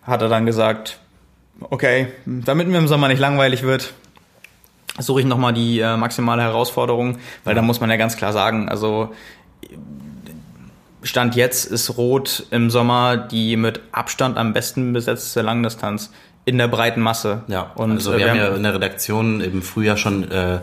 hat er dann gesagt, okay, damit mir im Sommer nicht langweilig wird, suche ich nochmal die äh, maximale Herausforderung, weil da muss man ja ganz klar sagen, also Stand jetzt ist Rot im Sommer die mit Abstand am besten besetzte Langdistanz in der breiten Masse. Ja, und also wir, wir haben ja in der Redaktion im Frühjahr schon äh,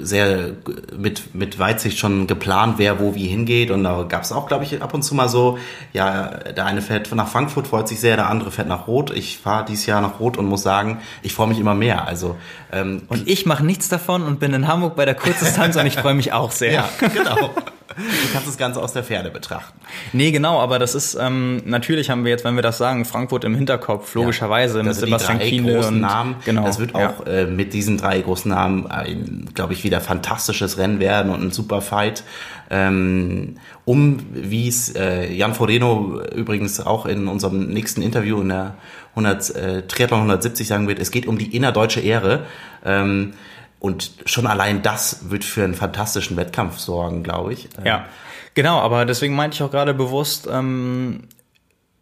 sehr mit, mit Weitsicht schon geplant, wer wo wie hingeht. Und da gab es auch, glaube ich, ab und zu mal so, ja, der eine fährt nach Frankfurt, freut sich sehr, der andere fährt nach Rot. Ich fahre dieses Jahr nach Rot und muss sagen, ich freue mich immer mehr. Also ähm, Und ich mache nichts davon und bin in Hamburg bei der Kurzdistanz und ich freue mich auch sehr. Ja, genau. Du kannst das Ganze aus der Ferne betrachten. Nee, genau, aber das ist, ähm, natürlich haben wir jetzt, wenn wir das sagen, Frankfurt im Hinterkopf, logischerweise, ja, mit Sebastian Kienle und Namen. Genau. Das wird auch ja. äh, mit diesen drei großen Namen, ein, glaube ich, wieder fantastisches Rennen werden und ein super Fight. Ähm, um, wie es äh, Jan Frodeno übrigens auch in unserem nächsten Interview in der 100, äh, Triathlon 170 sagen wird, es geht um die innerdeutsche Ehre. Ähm, und schon allein das wird für einen fantastischen Wettkampf sorgen, glaube ich. Ja, genau, aber deswegen meinte ich auch gerade bewusst ähm,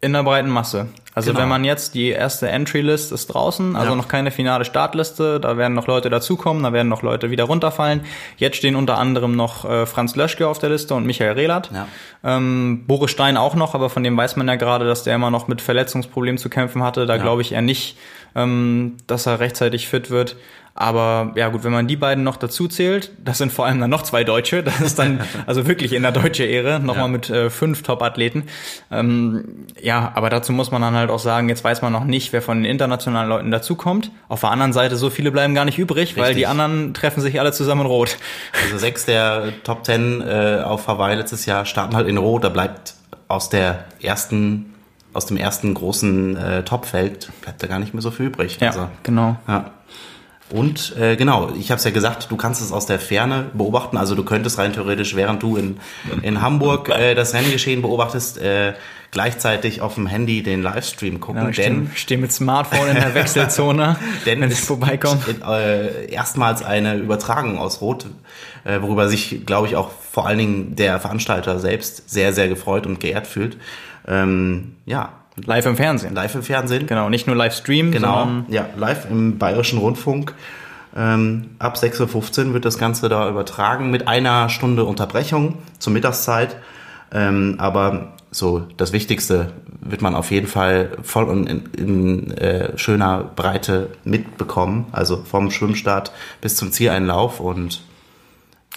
in der breiten Masse. Also genau. wenn man jetzt die erste Entry-List ist draußen, also ja. noch keine finale Startliste, da werden noch Leute dazukommen, da werden noch Leute wieder runterfallen. Jetzt stehen unter anderem noch äh, Franz Löschke auf der Liste und Michael Rehlert. Ja. Ähm, Boris Stein auch noch, aber von dem weiß man ja gerade, dass der immer noch mit Verletzungsproblemen zu kämpfen hatte. Da ja. glaube ich eher nicht, ähm, dass er rechtzeitig fit wird. Aber ja gut, wenn man die beiden noch dazu zählt, das sind vor allem dann noch zwei Deutsche, das ist dann also wirklich in der deutsche Ehre, nochmal ja. mit äh, fünf Top-Athleten. Ähm, ja, aber dazu muss man dann halt auch sagen, jetzt weiß man noch nicht, wer von den internationalen Leuten dazukommt. Auf der anderen Seite, so viele bleiben gar nicht übrig, Richtig. weil die anderen treffen sich alle zusammen in Rot. Also sechs der Top Ten äh, auf Hawaii letztes Jahr starten halt in Rot, da bleibt aus der ersten aus dem ersten großen äh, Topfeld bleibt da gar nicht mehr so viel übrig. Ja, also, genau. Ja. Und äh, genau, ich habe es ja gesagt, du kannst es aus der Ferne beobachten. Also du könntest rein theoretisch, während du in, in Hamburg äh, das Renngeschehen beobachtest, äh, gleichzeitig auf dem Handy den Livestream gucken. Genau, denn stehe mit Smartphone in der Wechselzone, denn wenn ich vorbeikomme. Äh, erstmals eine Übertragung aus Rot, äh, worüber sich, glaube ich, auch vor allen Dingen der Veranstalter selbst sehr, sehr gefreut und geehrt fühlt. Ähm, ja, Live im Fernsehen. Live im Fernsehen. Genau, nicht nur Livestream, genau, ja, live im Bayerischen Rundfunk. Ähm, ab 6.15 Uhr wird das Ganze da übertragen mit einer Stunde Unterbrechung zur Mittagszeit. Ähm, aber so das Wichtigste wird man auf jeden Fall voll und in, in äh, schöner Breite mitbekommen. Also vom Schwimmstart bis zum Zieleinlauf und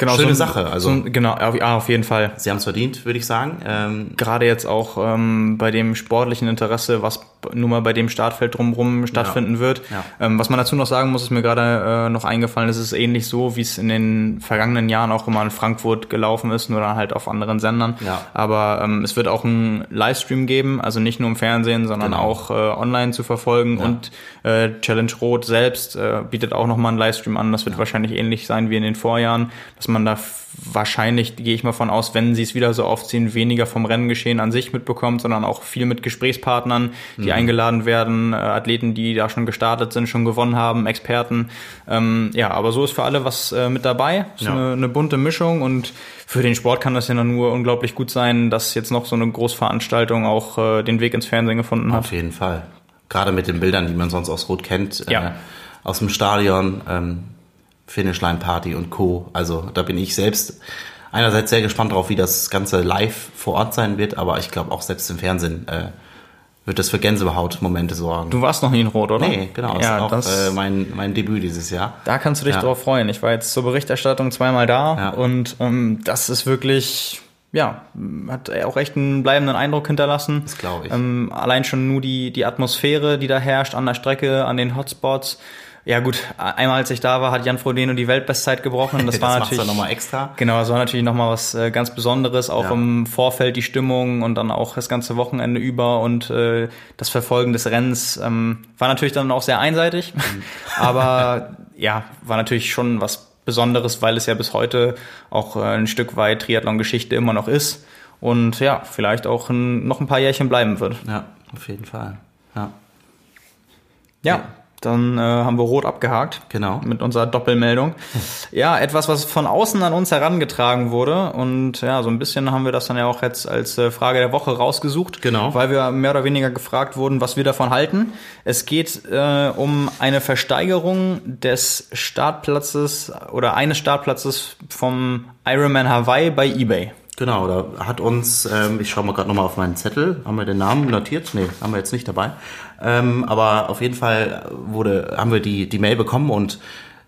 Genau, Schöne so, Sache. Also so, genau, ja, auf jeden Fall. Sie haben es verdient, würde ich sagen. Ähm, Gerade jetzt auch ähm, bei dem sportlichen Interesse, was nur mal bei dem Startfeld drumherum stattfinden Ja. wird. Ja. Ähm, was man dazu noch sagen muss, ist mir gerade äh, noch eingefallen, es ist ähnlich so, wie es in den vergangenen Jahren auch immer in Frankfurt gelaufen ist, nur dann halt auf anderen Sendern. Ja. Aber ähm, es wird auch einen Livestream geben, also nicht nur im Fernsehen, sondern Genau. auch äh, online zu verfolgen. Und äh, Challenge Rot selbst äh, bietet auch nochmal einen Livestream an. Das wird wahrscheinlich ähnlich sein wie in den Vorjahren, dass man da wahrscheinlich, gehe ich mal von aus, wenn sie es wieder so aufziehen, weniger vom Renngeschehen an sich mitbekommt, sondern auch viel mit Gesprächspartnern, die Mhm. eingeladen werden, äh, Athleten, die da schon gestartet sind, schon gewonnen haben, Experten. Ähm, ja, aber so ist für alle was äh, mit dabei. Ist Ja. eine, eine bunte Mischung und für den Sport kann das ja nur unglaublich gut sein, dass jetzt noch so eine Großveranstaltung auch äh, den Weg ins Fernsehen gefunden hat. Auf jeden Fall. Gerade mit den Bildern, die man sonst aus Rot kennt, Ja. äh, aus dem Stadion, ähm, Finishline Party und Co. Also da bin ich selbst einerseits sehr gespannt drauf, wie das Ganze live vor Ort sein wird, aber ich glaube auch selbst im Fernsehen äh, wird das für Gänsehaut-Momente sorgen. Du warst noch nie in Rot, oder? nee, genau. Das Ja, ist auch das, äh, mein, mein Debüt dieses Jahr. da kannst du dich Ja. drauf freuen. Ich war jetzt zur Berichterstattung zweimal da Ja. und ähm, das ist wirklich, ja, hat auch echt einen bleibenden Eindruck hinterlassen. Das glaube ich. Ähm, allein schon nur die, die Atmosphäre, die da herrscht an der Strecke, an den Hotspots. Ja gut, einmal als ich da war, hat Jan Frodeno die Weltbestzeit gebrochen. Das, Das, war natürlich nochmal extra. Genau, das war natürlich nochmal was äh, ganz Besonderes, auch Ja. im Vorfeld die Stimmung und dann auch das ganze Wochenende über und äh, das Verfolgen des Rennens ähm, war natürlich dann auch sehr einseitig, Mhm. aber ja, war natürlich schon was Besonderes, weil es ja bis heute auch äh, ein Stück weit Triathlon-Geschichte immer noch ist und ja, vielleicht auch ein, noch ein paar Jährchen bleiben wird. Ja, auf jeden Fall. Ja, Ja, dann äh, haben wir rot abgehakt. Genau. Mit unserer Doppelmeldung. Ja, etwas, was von außen an uns herangetragen wurde. Und ja, so ein bisschen haben wir das dann ja auch jetzt als äh, Frage der Woche rausgesucht. Genau. Weil wir mehr oder weniger gefragt wurden, was wir davon halten. Es geht äh, um eine Versteigerung des Startplatzes oder eines Startplatzes vom Ironman Hawaii bei eBay. Genau, da hat uns, ähm, ich schaue mal gerade nochmal auf meinen Zettel, haben wir den Namen notiert? Nee, haben wir jetzt nicht dabei. Ähm, aber auf jeden Fall wurde, haben wir die, die Mail bekommen und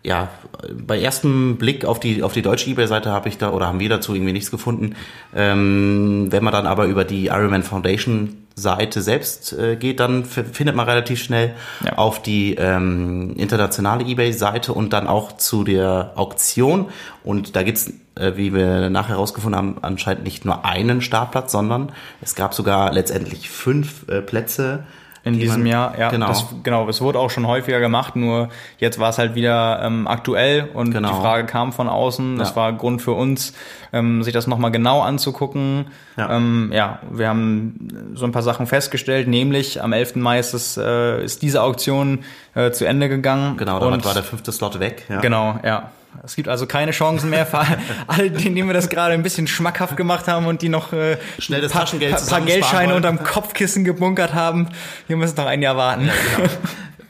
ja, bei erstem Blick auf die, auf die deutsche Ebay-Seite habe ich da, oder haben wir dazu irgendwie nichts gefunden. Ähm, wenn man dann aber über die Ironman Foundation Seite selbst äh, geht, dann findet man relativ schnell Ja. auf die ähm, internationale eBay-Seite und dann auch zu der Auktion. Und da gibt's, äh, wie wir nachher herausgefunden haben, anscheinend nicht nur einen Startplatz, sondern es gab sogar letztendlich fünf äh, Plätze. In die diesem man- Jahr. Ja, genau. Das, genau, es wurde auch schon häufiger gemacht, nur jetzt war es halt wieder ähm, aktuell und Genau. die Frage kam von außen. Das Ja. war Grund für uns, ähm, sich das nochmal genau anzugucken. Ja. Ähm, ja, wir haben so ein paar Sachen festgestellt, nämlich am 11. Mai ist, es, äh, ist diese Auktion äh, zu Ende gegangen. Genau, damit Und- war der fünfte Slot weg. Ja. Genau, ja. Es gibt also keine Chancen mehr für alle, denen, wir das gerade ein bisschen schmackhaft gemacht haben und die noch äh, Schnell das paar, Taschengeld paar, paar Geldscheine unterm Kopfkissen gebunkert haben. Wir müssen noch ein Jahr warten.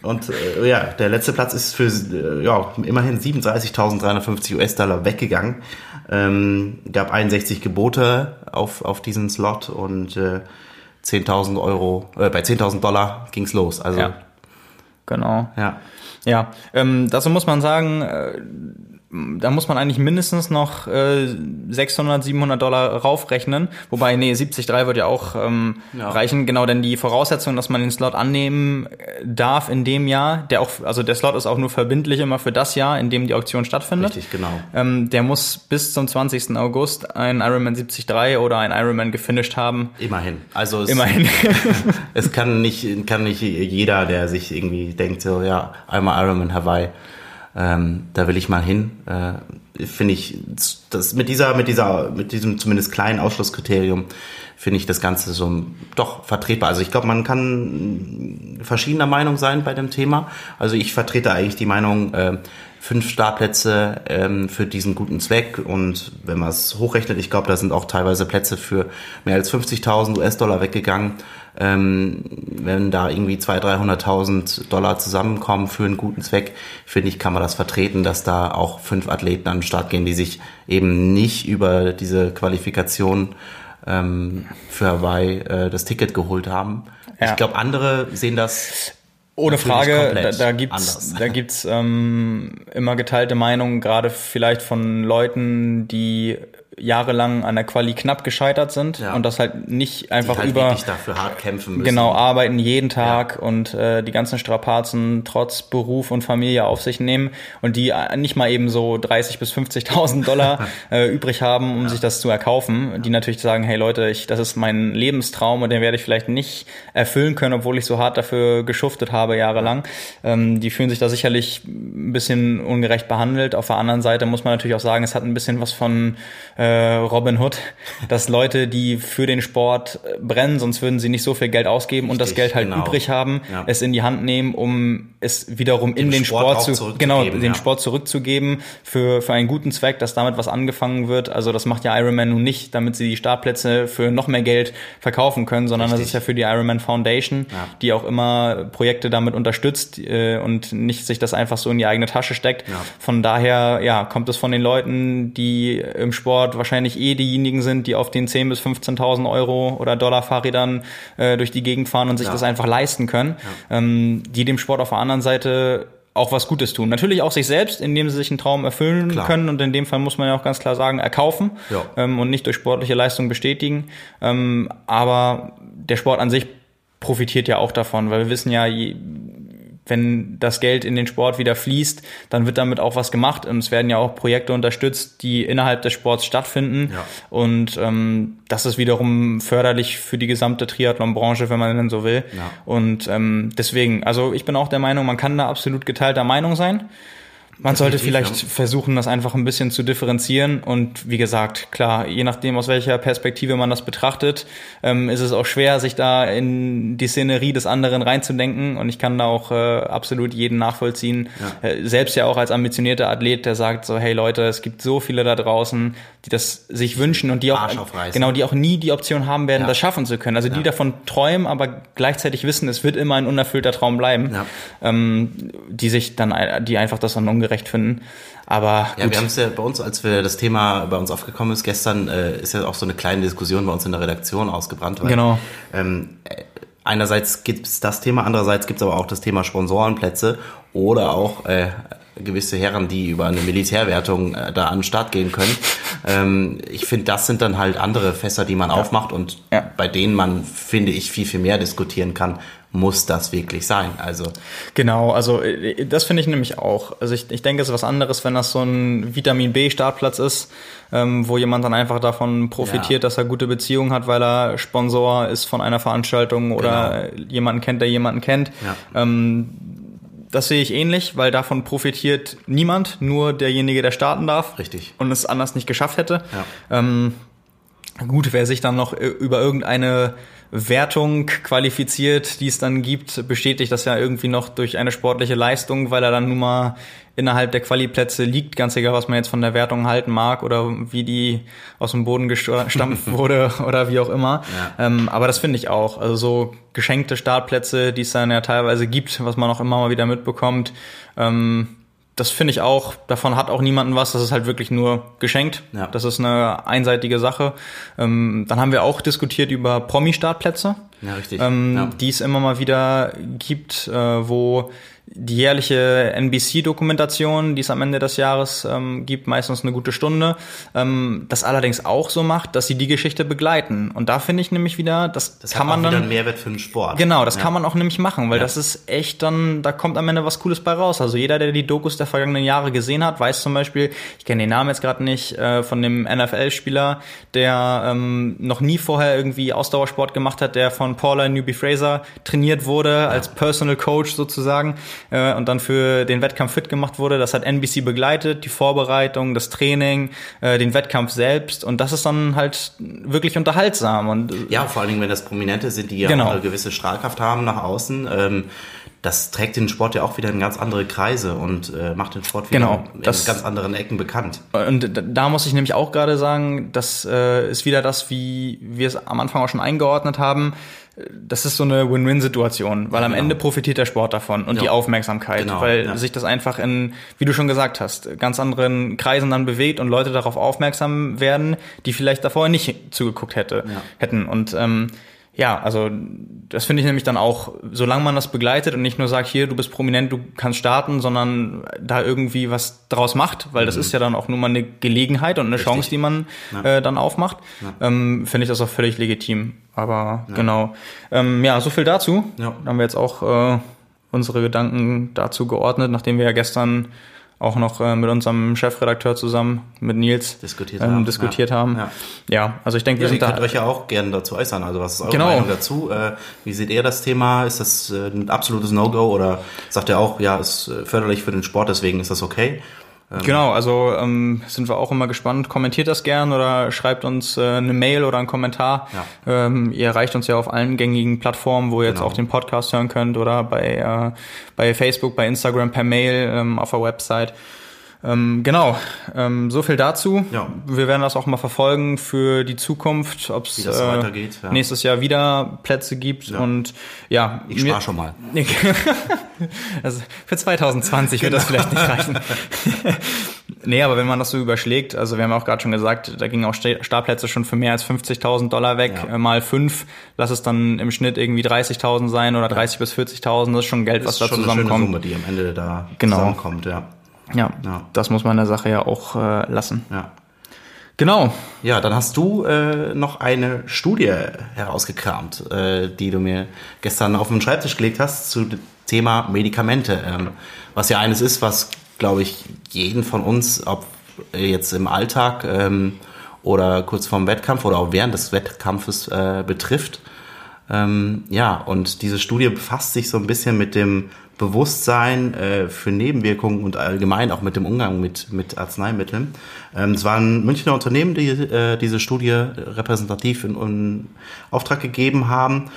Und äh, ja, der letzte Platz ist für äh, ja, immerhin 37.350 US-Dollar weggegangen. Ähm, gab 61 Gebote auf, auf diesen Slot und äh, 10.000 Euro, äh, bei 10.000 Dollar ging's los. Also Ja. Genau. ja. Ja, ähm, dazu muss man sagen, äh, da muss man eigentlich mindestens noch äh, 600, 700 Dollar raufrechnen. Wobei, nee, 73 wird ja auch ähm, Ja. reichen. Genau, denn die Voraussetzung, dass man den Slot annehmen äh, darf in dem Jahr, der auch, also der Slot ist auch nur verbindlich immer für das Jahr, in dem die Auktion stattfindet. Richtig, genau. Ähm, der muss bis zum 20. August ein Ironman 73 oder ein Ironman gefinisht haben. Immerhin. Also es, Immerhin. es kann nicht, kann nicht jeder, der sich irgendwie denkt, so ja, einmal Ironman Hawaii, ähm, da will ich mal hin. Äh, finde ich, das mit dieser, mit dieser, mit diesem zumindest kleinen Ausschlusskriterium finde ich das Ganze so doch vertretbar. Also ich glaube, man kann verschiedener Meinung sein bei dem Thema. Also ich vertrete eigentlich die Meinung, äh, fünf Startplätze ähm, für diesen guten Zweck und wenn man es hochrechnet, ich glaube, da sind auch teilweise Plätze für mehr als 50.000 US-Dollar weggegangen. Ähm, wenn da irgendwie 200.000, 300.000 Dollar zusammenkommen für einen guten Zweck, finde ich, kann man das vertreten, dass da auch fünf Athleten an den Start gehen, die sich eben nicht über diese Qualifikation ähm, für Hawaii äh, das Ticket geholt haben. Ja. Ich glaube, andere sehen das Ohne Frage, da, da gibt's, da gibt's ähm, immer geteilte Meinungen, gerade vielleicht von Leuten, die jahrelang an der Quali knapp gescheitert sind Ja. und das halt nicht einfach halt über dafür hart kämpfen müssen. genau arbeiten jeden Tag und äh, die ganzen Strapazen trotz Beruf und Familie auf sich nehmen und die äh, nicht mal eben so 30 bis 50.000 Dollar äh, übrig haben, um sich das zu erkaufen. Die natürlich sagen, hey Leute, ich, das ist mein Lebenstraum und den werde ich vielleicht nicht erfüllen können, obwohl ich so hart dafür geschuftet habe jahrelang. Ähm, die fühlen sich da sicherlich ein bisschen ungerecht behandelt. Auf der anderen Seite muss man natürlich auch sagen, es hat ein bisschen was von äh, Robin Hood, dass Leute, die für den Sport äh, brennen, sonst würden sie nicht so viel Geld ausgeben und das Richtig, Geld halt genau. übrig haben, Ja. es in die Hand nehmen, um es wiederum in den Sport Sport, zu zurückzugeben, genau den ja. Sport zurückzugeben für für einen guten Zweck, dass damit was angefangen wird. Also das macht ja Ironman nun nicht, damit sie die Startplätze für noch mehr Geld verkaufen können, sondern das Richtig. ist ja für die Ironman Foundation, Ja. die auch immer Projekte damit unterstützt äh, und nicht sich das einfach so in die eigene Tasche steckt. Von daher ja kommt es von den Leuten, die im Sport wahrscheinlich eh diejenigen sind, die auf den 10.000 bis 15.000 Euro oder Dollar Fahrrädern äh, durch die Gegend fahren und sich Ja. das einfach leisten können, ähm, die dem Sport auf der anderen Seite auch was Gutes tun. Natürlich auch sich selbst, indem sie sich einen Traum erfüllen Klar. können und in dem Fall muss man ja auch ganz klar sagen, erkaufen Ja. ähm, und nicht durch sportliche Leistung bestätigen. Ähm, aber der Sport an sich profitiert ja auch davon, weil wir wissen ja, je, wenn das Geld in den Sport wieder fließt, dann wird damit auch was gemacht und es werden ja auch Projekte unterstützt, die innerhalb des Sports stattfinden Ja. und ähm, das ist wiederum förderlich für die gesamte Triathlon-Branche, wenn man denn so will. Ja. Und ähm, deswegen, also ich bin auch der Meinung, man kann da absolut geteilter Meinung sein. Man sollte vielleicht ja. versuchen, das einfach ein bisschen zu differenzieren. Und wie gesagt, klar, je nachdem, aus welcher Perspektive man das betrachtet, ähm, ist es auch schwer, sich da in die Szenerie des anderen reinzudenken. Und ich kann da auch äh, absolut jeden nachvollziehen. Ja. Äh, selbst ja auch als ambitionierter Athlet, der sagt so, hey Leute, es gibt so viele da draußen, die das sich wünschen und die auch, genau, die auch nie die Option haben werden, Ja. das schaffen zu können. Also die Ja. davon träumen, aber gleichzeitig wissen, es wird immer ein unerfüllter Traum bleiben, Ja. ähm, die sich dann, die einfach das dann ungerecht finden. Aber Ja, wir haben es ja bei uns, als wir das Thema bei uns aufgekommen ist gestern, äh, ist ja auch so eine kleine Diskussion bei uns in der Redaktion ausgebrannt. Weil, Genau. Ähm, äh, einerseits gibt es das Thema, andererseits gibt es aber auch das Thema Sponsorenplätze oder auch äh, gewisse Herren, die über eine Militärwertung äh, da an den Start gehen können. ähm, ich finde, das sind dann halt andere Fässer, die man aufmacht und Ja. bei denen man, finde ich, viel, viel mehr diskutieren kann. Muss das wirklich sein? Also Genau, also äh, das finde ich nämlich auch. Also ich, ich denke, es ist was anderes, wenn das so ein Vitamin B-Startplatz ist, ähm, wo jemand dann einfach davon profitiert, Ja. dass er gute Beziehungen hat, weil er Sponsor ist von einer Veranstaltung oder jemanden kennt, der jemanden kennt. Genau. Ja. Ähm, das sehe ich ähnlich, weil davon profitiert niemand, nur derjenige, der starten darf Richtig. und es anders nicht geschafft hätte. Ja. Ähm, gut, wer sich dann noch äh, über irgendeine Wertung qualifiziert, die es dann gibt, bestätigt das ja irgendwie noch durch eine sportliche Leistung, weil er dann nun mal innerhalb der Quali-Plätze liegt, ganz egal, was man jetzt von der Wertung halten mag oder wie die aus dem Boden gestampft wurde oder wie auch immer. Ja. Ähm, aber das finde ich auch. Also so geschenkte Startplätze, die es dann ja teilweise gibt, was man auch immer mal wieder mitbekommt, ähm, das finde ich auch, davon hat auch niemanden was, das ist halt wirklich nur geschenkt. Ja. Das ist eine einseitige Sache. Ähm, dann haben wir auch diskutiert über Promi-Startplätze, Ja, richtig. ähm, Ja. die es immer mal wieder gibt, äh, wo die jährliche NBC-Dokumentation, die es am Ende des Jahres ähm, gibt, meistens eine gute Stunde, ähm, das allerdings auch so macht, dass sie die Geschichte begleiten. Und da finde ich nämlich wieder, das, das kann man dann einen Mehrwert für den Sport. Genau, das Ja. kann man auch nämlich machen, weil Ja. das ist echt dann, da kommt am Ende was Cooles bei raus. Also jeder, der die Dokus der vergangenen Jahre gesehen hat, weiß zum Beispiel, ich kenne den Namen jetzt gerade nicht, äh, von dem NFL-Spieler, der ähm, noch nie vorher irgendwie Ausdauersport gemacht hat, der von Paula Newby Fraser trainiert wurde, als Personal Coach sozusagen, äh, und dann für den Wettkampf fit gemacht wurde. Das hat NBC begleitet, die Vorbereitung, das Training, äh, den Wettkampf selbst und das ist dann halt wirklich unterhaltsam und äh, Ja, vor allen Dingen, wenn das Prominente sind, die ja Genau. auch eine gewisse Strahlkraft haben nach außen. Ähm, das trägt den Sport ja auch wieder in ganz andere Kreise und äh, macht den Sport wieder Genau, in das- ganz anderen Ecken bekannt. Und da- da muss ich nämlich auch gerade sagen, das äh, ist wieder das, wie wir es am Anfang auch schon eingeordnet haben. Das ist so eine Win-Win-Situation, weil am genau. Ende profitiert der Sport davon und Ja. die Aufmerksamkeit, Genau, weil ja. sich das einfach in, wie du schon gesagt hast, ganz anderen Kreisen dann bewegt und Leute darauf aufmerksam werden, die vielleicht davor nicht zugeguckt hätte, Ja. hätten. Und ähm, ja, also das finde ich nämlich dann auch, solange man das begleitet und nicht nur sagt, hier, du bist prominent, du kannst starten, sondern da irgendwie was draus macht, weil das mhm. ist ja dann auch nur mal eine Gelegenheit und eine Richtig. Chance, die man ja. äh, dann aufmacht, ja. ähm, finde ich das auch völlig legitim. Aber ja. genau. Ähm, ja, so viel dazu. Ja. Dann haben wir jetzt auch äh, unsere Gedanken dazu geordnet, nachdem wir ja gestern auch noch äh, mit unserem Chefredakteur zusammen, mit Nils, diskutiert ähm, haben. Diskutiert ja. haben. Ja. ja. also ich denke, wir ja, sind da. Ihr könnt euch ja auch gerne dazu äußern. Also was ist eure genau. Meinung dazu? Äh, wie seht ihr das Thema? Ist das äh, ein absolutes No-Go oder sagt ihr auch, ja, ist äh, förderlich für den Sport, deswegen ist das okay? Ähm, genau, also ähm, sind wir auch immer gespannt. Kommentiert das gern oder schreibt uns äh, eine Mail oder einen Kommentar. Ja. Ähm, ihr erreicht uns ja auf allen gängigen Plattformen, wo ihr jetzt genau. auch den Podcast hören könnt oder bei, äh, bei Facebook, bei Instagram per Mail ähm, auf der Website. Ähm, genau, ähm, so viel dazu. Ja. Wir werden das auch mal verfolgen für die Zukunft, ob es äh, ja. nächstes Jahr wieder Plätze gibt. Ja. Und ja, ich spare schon mal. also für 2020 genau. wird das genau. vielleicht nicht reichen. nee, aber wenn man das so überschlägt, also wir haben auch gerade schon gesagt, da gingen auch Startplätze schon für mehr als 50.000 Dollar weg, ja. Äh, mal fünf, lass es dann im Schnitt irgendwie 30.000 sein oder 30 bis 40.000, das ist schon Geld, was da zusammenkommt. Das eine Summe, die am Ende da genau. zusammenkommt, ja. Ja, ja, das muss man der Sache ja auch äh, lassen. Ja. Genau. Ja, dann hast du äh, noch eine Studie herausgekramt, äh, die du mir gestern auf den Schreibtisch gelegt hast zu dem Thema Medikamente. Ähm, was ja eines ist, was, glaube ich, jeden von uns, ob jetzt im Alltag ähm, oder kurz vorm Wettkampf oder auch während des Wettkampfes äh, betrifft. Ähm, ja, und diese Studie befasst sich so ein bisschen mit dem Bewusstsein äh, für Nebenwirkungen und allgemein auch mit dem Umgang mit, mit Arzneimitteln. Ähm, es waren Münchner Unternehmen, die äh, diese Studie repräsentativ in, in Auftrag gegeben haben.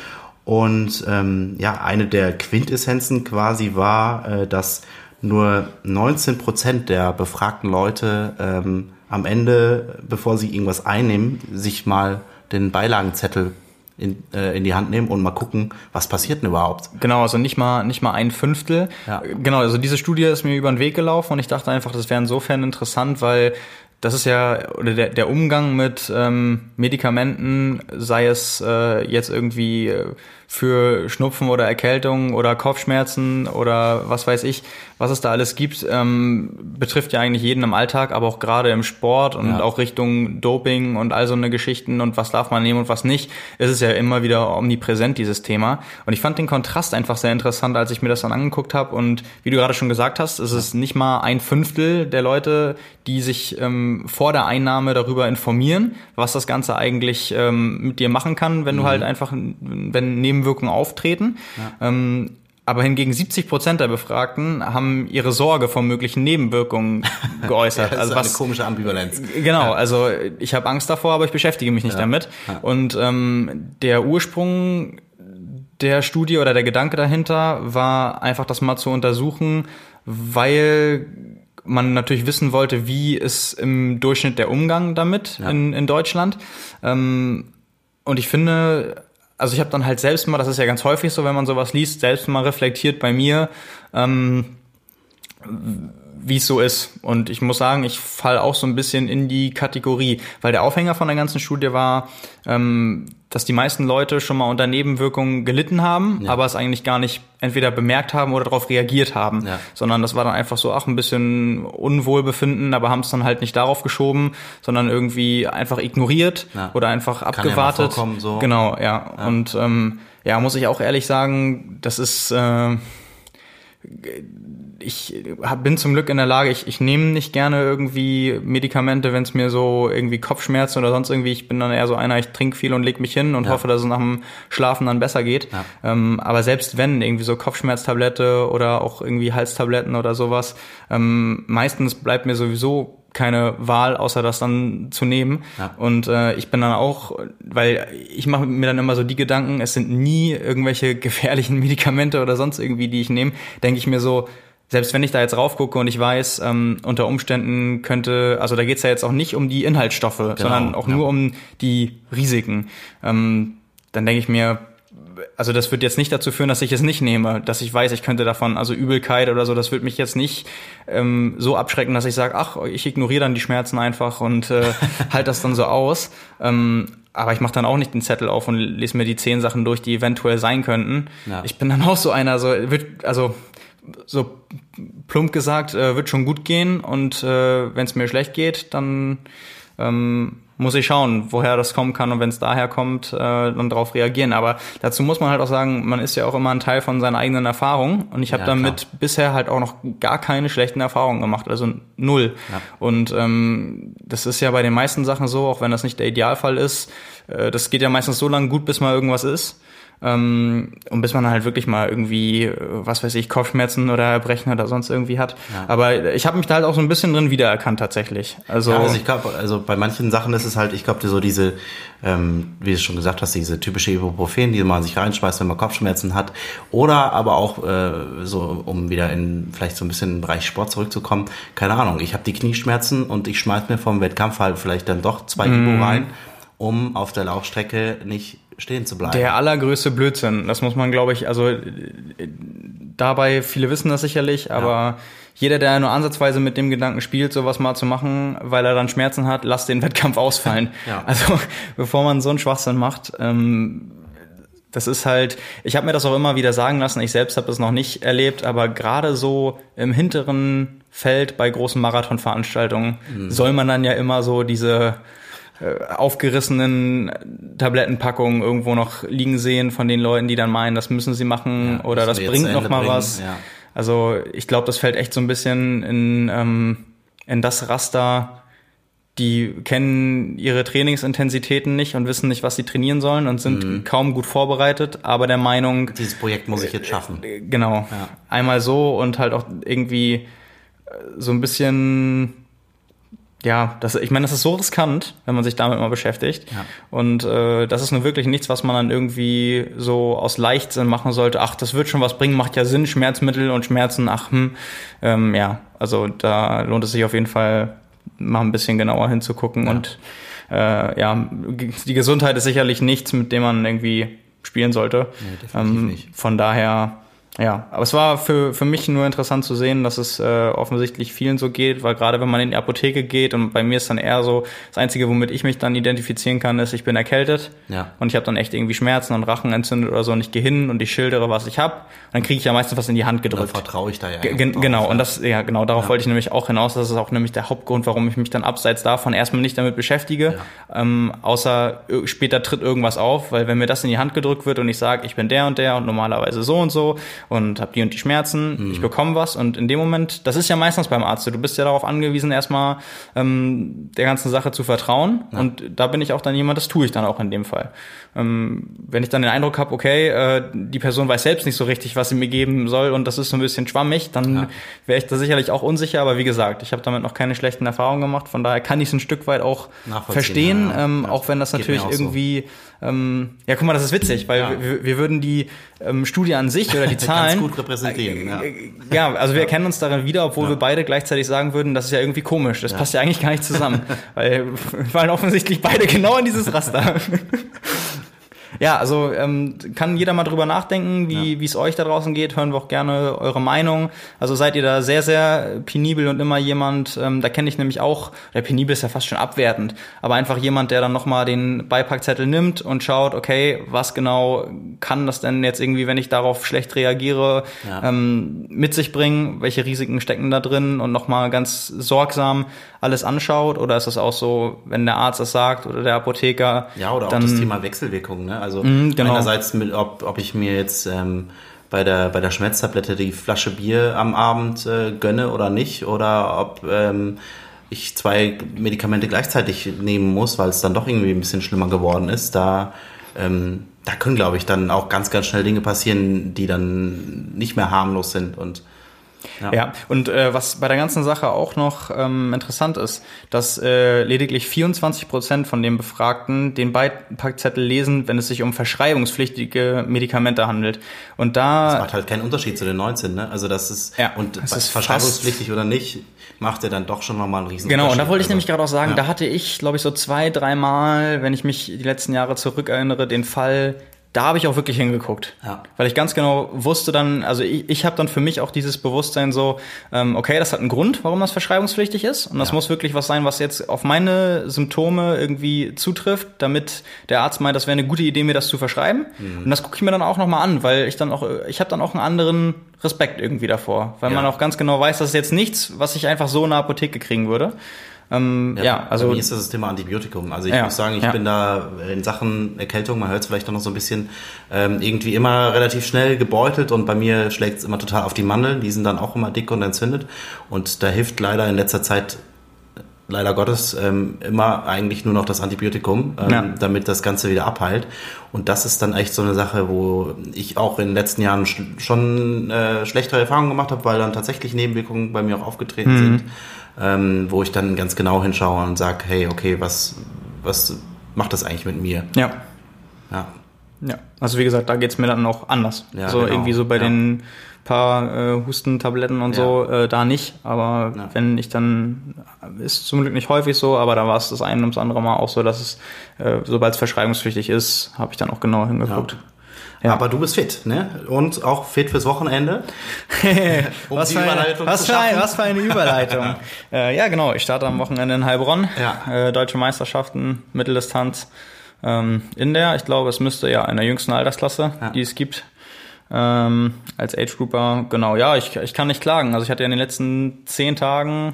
Und ähm, ja, eine der Quintessenzen quasi war, äh, dass nur 19 Prozent der befragten Leute ähm, am Ende, bevor sie irgendwas einnehmen, sich mal den Beilagenzettel in, äh, in die Hand nehmen und mal gucken, was passiert denn überhaupt. Genau, also nicht mal nicht mal ein Fünftel. Ja. Genau, also diese Studie ist mir über den Weg gelaufen und ich dachte einfach, das wäre insofern interessant, weil das ist ja, oder der, der Umgang mit ähm, Medikamenten, sei es äh, jetzt irgendwie äh, für Schnupfen oder Erkältung oder Kopfschmerzen oder was weiß ich, was es da alles gibt, ähm, betrifft ja eigentlich jeden im Alltag, aber auch gerade im Sport und ja. auch Richtung Doping und all so eine Geschichten und was darf man nehmen und was nicht, ist es ja immer wieder omnipräsent, dieses Thema. Und ich fand den Kontrast einfach sehr interessant, als ich mir das dann angeguckt habe. Und wie du gerade schon gesagt hast, ist es nicht mal ein Fünftel der Leute, die sich ähm, vor der Einnahme darüber informieren, was das Ganze eigentlich ähm, mit dir machen kann, wenn mhm. du halt einfach, wenn Nebenwirkungen auftreten. Ja. Ähm, aber hingegen 70 Prozent der Befragten haben ihre Sorge vor möglichen Nebenwirkungen geäußert. ja, das also ist was, eine komische Ambivalenz. Genau, also ich habe Angst davor, aber ich beschäftige mich nicht ja. damit. Ja. Und ähm, der Ursprung der Studie oder der Gedanke dahinter war einfach, das mal zu untersuchen, weil man natürlich wissen wollte, wie ist im Durchschnitt der Umgang damit in, in Deutschland. Ähm, und ich finde, also ich habe dann halt selbst mal, das ist ja ganz häufig so, wenn man sowas liest, selbst mal reflektiert bei mir, ähm, wie es so ist. Und ich muss sagen, ich fall auch so ein bisschen in die Kategorie, weil der Aufhänger von der ganzen Studie war, ähm, dass die meisten Leute schon mal unter Nebenwirkungen gelitten haben, ja. aber es eigentlich gar nicht entweder bemerkt haben oder darauf reagiert haben, ja. sondern das war dann einfach so, ach, ein bisschen Unwohlbefinden, aber haben es dann halt nicht darauf geschoben, sondern irgendwie einfach ignoriert ja. oder einfach abgewartet. Kann ja so. Genau, ja. Und ähm, ja, muss ich auch ehrlich sagen, das ist äh, ich hab, bin zum Glück in der Lage, ich, ich nehme nicht gerne irgendwie Medikamente, wenn es mir so irgendwie Kopfschmerzen oder sonst irgendwie, ich bin dann eher so einer, ich trinke viel und leg mich hin und ja. hoffe, dass es nach dem Schlafen dann besser geht. Ja. Ähm, aber selbst wenn irgendwie so Kopfschmerztablette oder auch irgendwie Halstabletten oder sowas, ähm, meistens bleibt mir sowieso keine Wahl, außer das dann zu nehmen. Ja. Und äh, ich bin dann auch, weil ich mache mir dann immer so die Gedanken, es sind nie irgendwelche gefährlichen Medikamente oder sonst irgendwie, die ich nehme, denke ich mir so, selbst wenn ich da jetzt raufgucke und ich weiß, ähm, unter Umständen könnte, also da geht's ja jetzt auch nicht um die Inhaltsstoffe, genau, sondern auch ja. nur um die Risiken. Ähm, dann denke ich mir, also das wird jetzt nicht dazu führen, dass ich es nicht nehme, dass ich weiß, ich könnte davon, also Übelkeit oder so, das wird mich jetzt nicht ähm, so abschrecken, dass ich sage, ach, ich ignoriere dann die Schmerzen einfach und äh, halt das dann so aus. Ähm, aber ich mache dann auch nicht den Zettel auf und lese mir die zehn Sachen durch, die eventuell sein könnten. Ja. Ich bin dann auch so einer, so wird, also so plump gesagt, äh, wird schon gut gehen und äh, wenn es mir schlecht geht, dann ähm, muss ich schauen, woher das kommen kann und wenn es daher kommt, äh, dann darauf reagieren. Aber dazu muss man halt auch sagen, man ist ja auch immer ein Teil von seiner eigenen Erfahrung und ich habe Ja, damit klar. bisher halt auch noch gar keine schlechten Erfahrungen gemacht, also null. Ja. Und ähm, das ist ja bei den meisten Sachen so, auch wenn das nicht der Idealfall ist, äh, das geht ja meistens so lange gut, bis mal irgendwas ist. Ähm, und bis man halt wirklich mal irgendwie, äh, was weiß ich, Kopfschmerzen oder Erbrechen oder sonst irgendwie hat. Ja. Aber ich habe mich da halt auch so ein bisschen drin wiedererkannt tatsächlich. Also, Ja, also ich glaube, also bei manchen Sachen ist es halt, ich glaube, so diese, ähm, wie du schon gesagt hast, diese typische Ibuprofen, die man sich reinschmeißt, wenn man Kopfschmerzen hat. Oder aber auch, äh, so, um wieder in vielleicht so ein bisschen in den Bereich Sport zurückzukommen, keine Ahnung, ich habe die Knieschmerzen und ich schmeiß mir vom Wettkampf halt vielleicht dann doch zwei Mhm. Ibu rein, um auf der Laufstrecke nicht stehen zu bleiben. Der allergrößte Blödsinn, das muss man, glaube ich, also äh, dabei, viele wissen das sicherlich, aber jeder, der nur ansatzweise mit dem Gedanken spielt, sowas mal zu machen, weil er dann Schmerzen hat, lass den Wettkampf ausfallen. Ja. Also bevor man so einen Schwachsinn macht, ähm, das ist halt, ich habe mir das auch immer wieder sagen lassen, ich selbst habe es noch nicht erlebt, aber gerade so im hinteren Feld bei großen Marathonveranstaltungen soll man dann ja immer so diese aufgerissenen Tablettenpackungen irgendwo noch liegen sehen von den Leuten, die dann meinen, das müssen sie machen Ja, oder das bringt noch mal bringen, was. ja. Also ich glaube, das fällt echt so ein bisschen in, ähm, in das Raster, die kennen ihre Trainingsintensitäten nicht und wissen nicht, was sie trainieren sollen und sind Mhm. kaum gut vorbereitet, aber der Meinung, Dieses Projekt muss ich jetzt schaffen. äh, genau, Ja. einmal so und halt auch irgendwie äh, so ein bisschen, ja, das, ich meine, das ist so riskant, wenn man sich damit mal beschäftigt. Ja. Und äh, das ist nun wirklich nichts, was man dann irgendwie so aus Leichtsinn machen sollte. Ach, das wird schon was bringen, macht ja Sinn, Schmerzmittel und Schmerzen, ach, hm. Ähm, ja, also da lohnt es sich auf jeden Fall mal ein bisschen genauer hinzugucken. Ja. Und äh, ja, die Gesundheit ist sicherlich nichts, mit dem man irgendwie spielen sollte. Nee, definitiv ähm, nicht. Von daher, ja, aber es war für, für mich nur interessant zu sehen, dass es äh, offensichtlich vielen so geht, weil gerade wenn man in die Apotheke geht und bei mir ist dann eher so, das Einzige, womit ich mich dann identifizieren kann, ist, ich bin erkältet Ja. und ich habe dann echt irgendwie Schmerzen und Rachen entzündet oder so und ich gehe hin und ich schildere, was ich habe. Dann kriege ich ja meistens was in die Hand gedrückt. vertraue ich da ja. Drauf, genau, ja. und das, ja, genau, darauf Ja. wollte ich nämlich auch hinaus. Das ist auch nämlich der Hauptgrund, warum ich mich dann abseits davon erstmal nicht damit beschäftige. Ähm, außer später tritt irgendwas auf, weil wenn mir das in die Hand gedrückt wird und ich sage, ich bin der und der und normalerweise so und so und habe die und die Schmerzen, Mhm. ich bekomme was und in dem Moment, das ist ja meistens beim Arzt, du bist ja darauf angewiesen, erstmal ähm, der ganzen Sache zu vertrauen. Und da bin ich auch dann jemand, das tue ich dann auch in dem Fall. Ähm, wenn ich dann den Eindruck habe, okay, äh, die Person weiß selbst nicht so richtig, was sie mir geben soll und das ist so ein bisschen schwammig, dann Ja. wäre ich da sicherlich auch unsicher. Aber wie gesagt, ich habe damit noch keine schlechten Erfahrungen gemacht. Von daher kann ich es ein Stück weit auch verstehen, ja, ja. ähm, Ja. auch wenn das Geht natürlich auch so. Ähm, ja, guck mal, das ist witzig, weil Ja. wir, wir würden die ähm, Studie an sich oder die Zahlen gut repräsentieren. Ja. ja, also wir erkennen uns darin wieder, obwohl wir beide gleichzeitig sagen würden, das ist ja irgendwie komisch. Das passt ja eigentlich gar nicht zusammen. weil wir fallen offensichtlich beide genau in dieses Raster. Ja, also ähm, kann jeder mal drüber nachdenken, wie wie es euch da draußen geht. Hören wir auch gerne eure Meinung. Also seid ihr da sehr, sehr penibel und immer jemand, ähm, da kenne ich nämlich auch, der penibel ist ja fast schon abwertend, aber einfach jemand, der dann nochmal den Beipackzettel nimmt und schaut, okay, was genau kann das denn jetzt irgendwie, wenn ich darauf schlecht reagiere, Ja. ähm, mit sich bringen? Welche Risiken stecken da drin? Und nochmal ganz sorgsam alles anschaut? Oder ist es auch so, wenn der Arzt das sagt oder der Apotheker? Ja, oder auch das Thema Wechselwirkungen. Ne? Also Mhm, genau. einerseits, mit, ob, ob ich mir jetzt ähm, bei der bei der Schmerztablette die Flasche Bier am Abend äh, gönne oder nicht, oder ob ähm, ich zwei Medikamente gleichzeitig nehmen muss, weil es dann doch irgendwie ein bisschen schlimmer geworden ist. Da ähm, da können, glaube ich, dann auch ganz, ganz schnell Dinge passieren, die dann nicht mehr harmlos sind und Ja, und äh, was bei der ganzen Sache auch noch ähm, interessant ist, dass äh, lediglich 24 Prozent von den Befragten den Beipackzettel lesen, wenn es sich um verschreibungspflichtige Medikamente handelt. Und da macht halt keinen Unterschied zu den 19, ne? Also das ist Ja, und es ist verschreibungspflichtig oder nicht, macht er dann doch schon nochmal einen riesen Genau, und da wollte ich Unterschied. nämlich gerade auch sagen, ja. da hatte ich, glaube ich, so zwei, dreimal, wenn ich mich die letzten Jahre zurückerinnere, den Fall, da habe ich auch wirklich hingeguckt. Ja. Weil ich ganz genau wusste dann, also ich, ich habe dann für mich auch dieses Bewusstsein so, ähm, okay, das hat einen Grund, warum das verschreibungspflichtig ist. Und das Ja. muss wirklich was sein, was jetzt auf meine Symptome irgendwie zutrifft, damit der Arzt meint, das wäre eine gute Idee, mir das zu verschreiben. Mhm. Und das gucke ich mir dann auch nochmal an, weil ich dann auch, ich habe dann auch einen anderen Respekt irgendwie davor. Weil Ja. man auch ganz genau weiß, das ist jetzt nichts, was ich einfach so in der Apotheke kriegen würde. Ähm, ja, also Bei mir ist das das Thema Antibiotikum. Also ich Ja, muss sagen, ich ja. bin da in Sachen Erkältung, man hört es vielleicht auch noch so ein bisschen, ähm, irgendwie immer relativ schnell gebeutelt und bei mir schlägt es immer total auf die Mandeln. Die sind dann auch immer dick und entzündet. Und da hilft leider in letzter Zeit, leider Gottes, ähm, immer eigentlich nur noch das Antibiotikum, ähm, Ja. damit das Ganze wieder abheilt. Und das ist dann echt so eine Sache, wo ich auch in den letzten Jahren sch- schon äh, schlechtere Erfahrungen gemacht habe, weil dann tatsächlich Nebenwirkungen bei mir auch aufgetreten Mhm. sind, ähm, wo ich dann ganz genau hinschaue und sage, hey, okay, was, was macht das eigentlich mit mir? ja. Ja, Ja, also wie gesagt, da geht's mir dann noch anders. Ja, so genau. irgendwie so bei Ja. den paar äh, Hustentabletten und Ja. so, äh, da nicht. Aber Ja. wenn ich dann, ist zum Glück nicht häufig so, aber da war es das eine und das andere Mal auch so, dass es, äh, sobald es verschreibungspflichtig ist, habe ich dann auch genauer hingeguckt. Ja. Aber du bist fit, ne? Und auch fit fürs Wochenende. Um was, die für eine, Überleitung was, zu für ein, schaffen. was für eine Überleitung. äh, ja, genau. Ich starte am Wochenende in Heilbronn. Ja. Äh, Deutsche Meisterschaften, Mitteldistanz. Ähm, in der, ich glaube, es müsste ja in der jüngsten Altersklasse, Ja. die es gibt. Ähm, als Age Grouper, genau, ja, ich, ich kann nicht klagen. Also ich hatte ja in den letzten zehn Tagen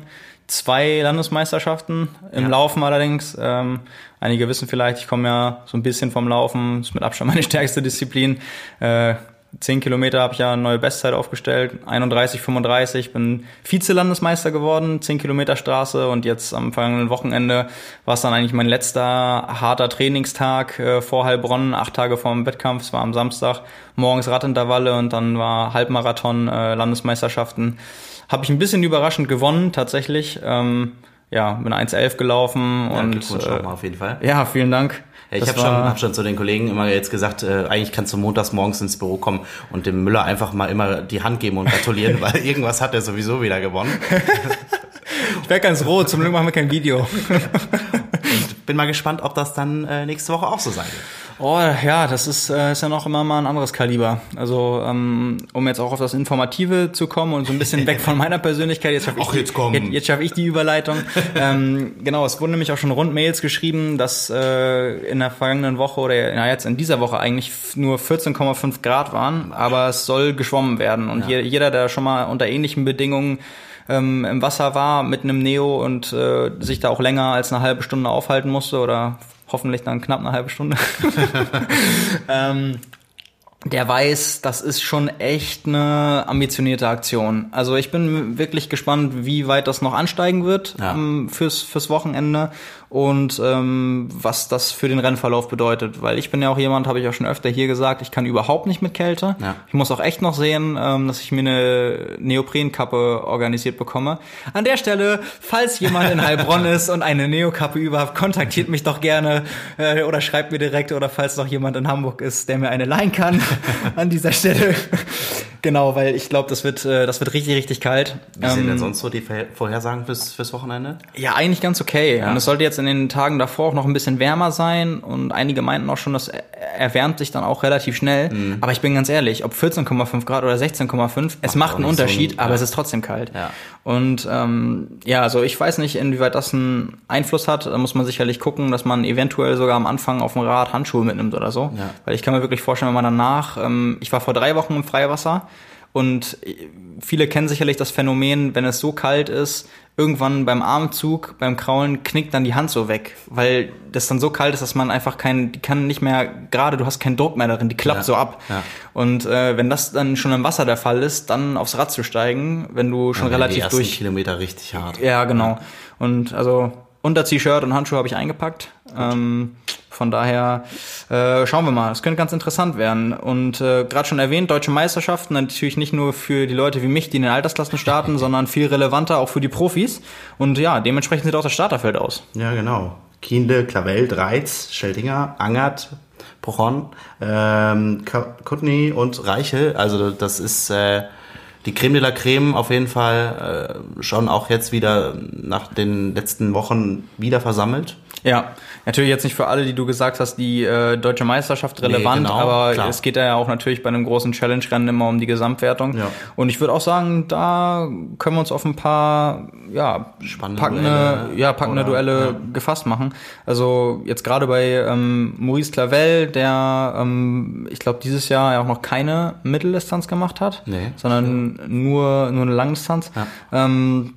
zwei Landesmeisterschaften im Ja. Laufen allerdings. Ähm, einige wissen vielleicht, ich komme ja so ein bisschen vom Laufen, ist mit Abstand meine stärkste Disziplin. Äh, 10 Kilometer habe ich ja eine neue Bestzeit aufgestellt, 31,35, bin Vize-Landesmeister geworden, 10 Kilometer Straße und jetzt am vergangenen Wochenende war es dann eigentlich mein letzter harter Trainingstag äh, vor Heilbronn, acht Tage vor dem Wettkampf, es war am Samstag, morgens Radintervalle und dann war Halbmarathon, äh, Landesmeisterschaften. Habe ich ein bisschen überraschend gewonnen, tatsächlich. Ähm, ja, bin 1,11 gelaufen Ja, und Glückwunsch äh, nochmal auf jeden Fall. ja, vielen Dank. Ja, ich habe schon, hab schon zu den Kollegen immer jetzt gesagt, äh, eigentlich kannst du montags morgens ins Büro kommen und dem Müller einfach mal immer die Hand geben und gratulieren, weil irgendwas hat er sowieso wieder gewonnen. Ich werde ganz rot, zum Glück machen wir kein Video. Bin mal gespannt, ob das dann äh, nächste Woche auch so sein wird. Oh ja, das ist, äh, ist ja noch immer mal ein anderes Kaliber. Also ähm, um jetzt auch auf das Informative zu kommen und so ein bisschen weg von meiner Persönlichkeit, jetzt schaffe ich, Ach, die- jetzt jetzt, jetzt schaff ich die Überleitung. ähm, genau, es wurden nämlich auch schon Rundmails geschrieben, dass äh, in der vergangenen Woche oder na, jetzt in dieser Woche eigentlich nur 14,5 Grad waren, aber es soll geschwommen werden. Und je, jeder, der schon mal unter ähnlichen Bedingungen ähm, im Wasser war mit einem Neo und äh, sich da auch länger als eine halbe Stunde aufhalten musste oder hoffentlich dann knapp eine halbe Stunde. ähm, der weiß, das ist schon echt eine ambitionierte Aktion. Also ich bin wirklich gespannt, wie weit das noch ansteigen wird Ja. ähm, fürs, fürs Wochenende und ähm, was das für den Rennverlauf bedeutet. Weil ich bin ja auch jemand, habe ich auch schon öfter hier gesagt, ich kann überhaupt nicht mit Kälte. Ja. Ich muss auch echt noch sehen, ähm, dass ich mir eine Neoprenkappe organisiert bekomme. An der Stelle, falls jemand in Heilbronn ist und eine Neokappe überhaupt, kontaktiert mich doch gerne äh, oder schreibt mir direkt oder falls noch jemand in Hamburg ist, der mir eine leihen kann an dieser Stelle. Genau, weil ich glaube, das wird äh, das wird richtig richtig kalt. Wie sind Ähm, denn sonst so die Vorhersagen fürs, fürs Wochenende? ja, eigentlich ganz okay. Ja. Und es sollte jetzt in den Tagen davor auch noch ein bisschen wärmer sein. Und einige meinten auch schon, das er- erwärmt sich dann auch relativ schnell. Aber ich bin ganz ehrlich, ob 14,5 Grad oder 16,5, es macht einen nicht so Unterschied, ein- aber ja. es ist trotzdem kalt. Ja. Und ähm, ja, also ich weiß nicht, inwieweit das einen Einfluss hat. Da muss man sicherlich gucken, dass man eventuell sogar am Anfang auf dem Rad Handschuhe mitnimmt oder so. Ja. Weil ich kann mir wirklich vorstellen, wenn man danach, ähm, ich war vor drei Wochen im Freiwasser und viele kennen sicherlich das Phänomen, wenn es so kalt ist, irgendwann beim Armzug, beim Kraulen knickt dann die Hand so weg, weil das dann so kalt ist, dass man einfach kein, die kann nicht mehr, gerade du hast keinen Druck mehr darin, die klappt Ja, so ab. ja. Und äh, wenn das dann schon im Wasser der Fall ist, dann aufs Rad zu steigen, wenn du schon die relativ ersten durch Kilometer richtig hart. ja, genau. Und also Unter-T-Shirt und Handschuhe habe ich eingepackt. Ähm, von daher äh, schauen wir mal. Es könnte ganz interessant werden. Und äh, gerade schon erwähnt, deutsche Meisterschaften natürlich nicht nur für die Leute wie mich, die in den Altersklassen starten, sondern viel relevanter auch für die Profis. Und ja, dementsprechend sieht auch das Starterfeld aus. Ja, genau. Kiende, Clavel, Dreiz, Scheldinger, Angert, Pochon, ähm, Kutny und Reiche. Also das ist äh, die Creme de la Creme auf jeden Fall äh, schon auch jetzt wieder nach den letzten Wochen wieder versammelt. Ja, natürlich jetzt nicht für alle, die du gesagt hast, die äh, deutsche Meisterschaft relevant, Nee, genau, aber klar. es geht ja auch natürlich bei einem großen Challenge-Rennen immer um die Gesamtwertung. Ja. Und ich würde auch sagen, da können wir uns auf ein paar ja, Spannende packende, Duelle ja, packende oder- Duelle ja. gefasst machen. Also jetzt gerade bei ähm, Maurice Clavel, der ähm, ich glaube dieses Jahr ja auch noch keine Mitteldistanz gemacht hat, Nee. sondern nur nur eine Langdistanz. Ja. Ähm,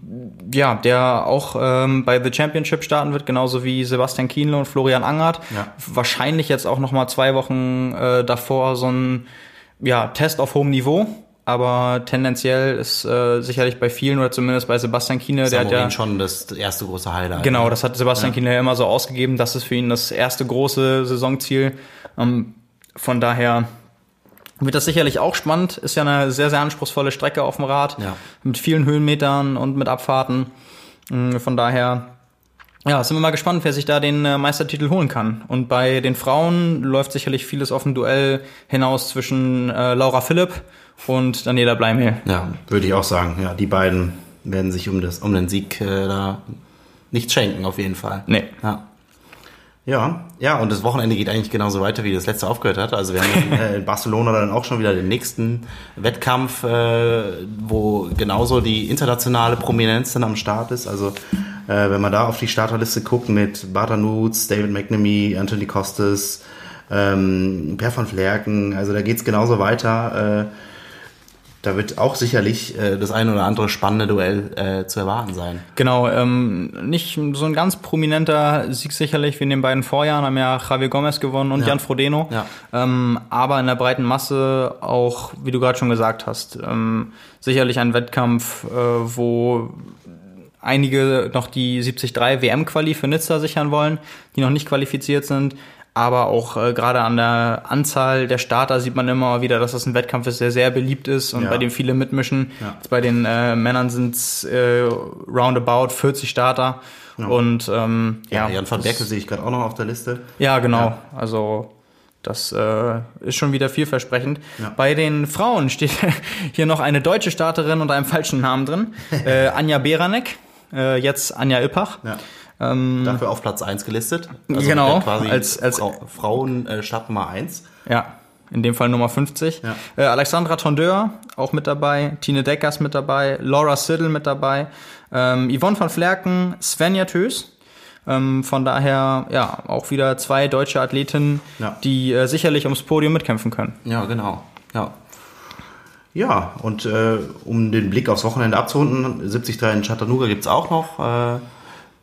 ja, der auch ähm, bei The Championship starten wird, genauso wie Sebastian Kienle und Florian Angert. Ja. Wahrscheinlich jetzt auch noch mal zwei Wochen äh, davor so ein ja, Test auf hohem Niveau. Aber tendenziell ist äh, sicherlich bei vielen oder zumindest bei Sebastian Kiene, der hat ja schon das erste große Highlight. Genau, das hat Sebastian Kienle ja immer so ausgegeben. Das ist für ihn das erste große Saisonziel. Ähm, von daher wird das sicherlich auch spannend. Ist ja eine sehr, sehr anspruchsvolle Strecke auf dem Rad. Ja. Mit vielen Höhenmetern und mit Abfahrten. Ähm, Von daher, ja, sind wir mal gespannt, wer sich da den äh, Meistertitel holen kann. Und bei den Frauen läuft sicherlich vieles auf ein Duell hinaus zwischen äh, Laura Philipp und Daniela Bleimel. Ja, würde ich auch sagen. Ja, die beiden werden sich um, das, um den Sieg äh, da nichts schenken, auf jeden Fall. Nee. Ja. Ja, ja, und das Wochenende geht eigentlich genauso weiter, wie das letzte aufgehört hat. Also wir haben äh, in Barcelona dann auch schon wieder den nächsten Wettkampf, äh, wo genauso die internationale Prominenz dann am Start ist. Also äh, wenn man da auf die Starterliste guckt mit Bata Nutz, David McNamee, Anthony Costas, ähm, Per van Flerken, also da geht's genauso weiter. Äh, da wird auch sicherlich äh, das eine oder andere spannende Duell äh, zu erwarten sein. Genau, ähm, nicht so ein ganz prominenter Sieg sicherlich wie in den beiden Vorjahren, haben ja Javier Gomez gewonnen und Ja. Jan Frodeno. Ja. Ähm, aber in der breiten Masse auch, wie du gerade schon gesagt hast, ähm, sicherlich ein Wettkampf, äh, wo einige noch die 73 WM-Quali für Nizza sichern wollen, die noch nicht qualifiziert sind. Aber auch äh, gerade an der Anzahl der Starter sieht man immer wieder, dass das ein Wettkampf ist, der sehr beliebt ist und Ja. bei dem viele mitmischen. Ja. Jetzt bei den äh, Männern sind es äh, roundabout 40 Starter. Und ähm, Ja, ja, Jan van das- Berke sehe ich gerade auch noch auf der Liste. ja, genau. Ja. Also das äh, ist schon wieder vielversprechend. Ja. Bei den Frauen steht hier noch eine deutsche Starterin unter einem falschen Namen drin. äh, Anja Beranek, äh, jetzt Anja Ippach. Ja. Ähm, Dafür auf Platz 1 gelistet. Genau, mit der quasi als- als- Frau, Frauen äh, Start Nummer 1. Ja, in dem Fall Nummer 50. Ja. Äh, Alexandra Tondeur auch mit dabei, Tine Deckers mit dabei, Laura Siddle mit dabei, ähm, Yvonne van Flerken, Svenja Tös. Ähm, von daher, ja, auch wieder zwei deutsche Athletinnen, Ja. die äh, sicherlich ums Podium mitkämpfen können. Ja, genau. Ja. Ja, und äh, um den Blick aufs Wochenende abzurunden, 73 in Chattanooga gibt's auch noch. Äh,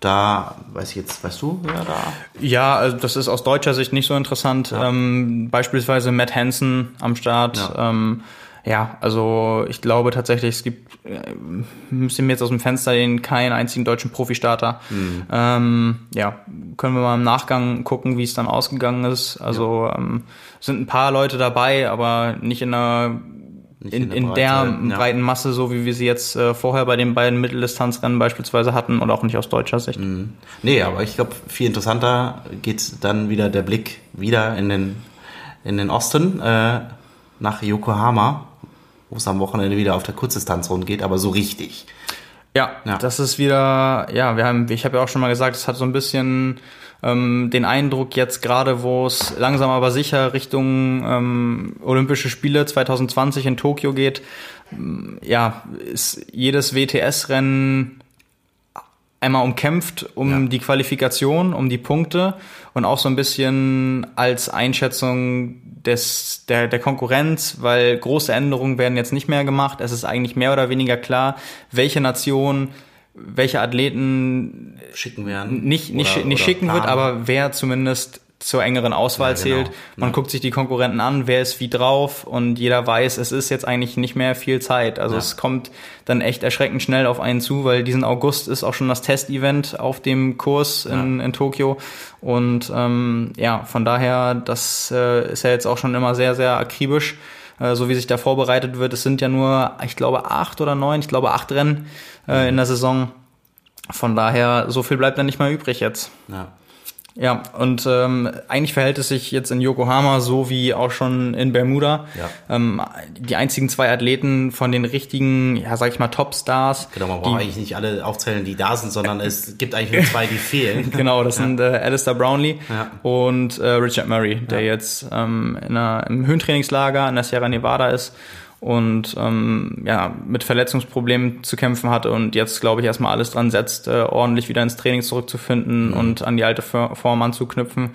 da weiß ich jetzt, weißt du, wer da? Ja, also das ist aus deutscher Sicht nicht so interessant. Ja. Ähm, beispielsweise Matt Hansen am Start. Ja. Ähm, ja, also ich glaube tatsächlich, es gibt, äh, müssen wir jetzt aus dem Fenster den keinen einzigen deutschen Profi-Starter. Mhm. Ähm, ja, können wir mal im Nachgang gucken, wie es dann ausgegangen ist. Also ähm, sind ein paar Leute dabei, aber nicht in einer in, in der in der ja. breiten Masse, so wie wir sie jetzt äh, vorher bei den beiden Mitteldistanzrennen beispielsweise hatten und auch nicht aus deutscher Sicht. Nee, aber ich glaube, viel interessanter geht dann wieder der Blick wieder in den, in den Osten, äh, nach Yokohama, wo es am Wochenende wieder auf der Kurzdistanzrunde geht, aber so richtig. Ja, Ja. das ist wieder, ja, wir haben, ich habe ja auch schon mal gesagt, es hat so ein bisschen ähm, den Eindruck jetzt gerade, wo es langsam aber sicher Richtung ähm, Olympische Spiele 2020 in Tokio geht, ähm, ja, ist jedes WTS-Rennen einmal umkämpft um Ja. die Qualifikation, um die Punkte und auch so ein bisschen als Einschätzung des, der, der Konkurrenz, weil große Änderungen werden jetzt nicht mehr gemacht. Es ist eigentlich mehr oder weniger klar, welche Nation, welche Athleten Schicken werden. nicht, nicht, Oder- nicht oder schicken wird, planen. aber wer zumindest zur engeren Auswahl Ja, genau. zählt. Man Ja. guckt sich die Konkurrenten an, wer ist wie drauf und jeder weiß, es ist jetzt eigentlich nicht mehr viel Zeit. Also Ja. es kommt dann echt erschreckend schnell auf einen zu, weil diesen August ist auch schon das Testevent auf dem Kurs in, in Tokio. Und ähm, ja, von daher, das äh, ist ja jetzt auch schon immer sehr, sehr akribisch, äh, so wie sich da vorbereitet wird. Es sind ja nur, ich glaube, acht oder neun, ich glaube acht Rennen äh, in der Saison. Von daher, so viel bleibt dann nicht mehr übrig jetzt. Ja. Ja, und ähm, eigentlich verhält es sich jetzt in Yokohama so wie auch schon in Bermuda. Ja. Ähm, die einzigen zwei Athleten von den richtigen, ja, sag ich mal, Topstars. Genau, man braucht eigentlich nicht alle aufzählen, die da sind, sondern es gibt eigentlich nur zwei, die fehlen. genau, das sind äh, Alistair Brownlee Ja. und äh, Richard Murray, der jetzt ähm, in einer, im Höhentrainingslager in der Sierra Nevada ist und ähm, ja, mit Verletzungsproblemen zu kämpfen hatte und jetzt, glaube ich, erstmal alles dran setzt, äh, ordentlich wieder ins Training zurückzufinden und an die alte Fo- Form anzuknüpfen,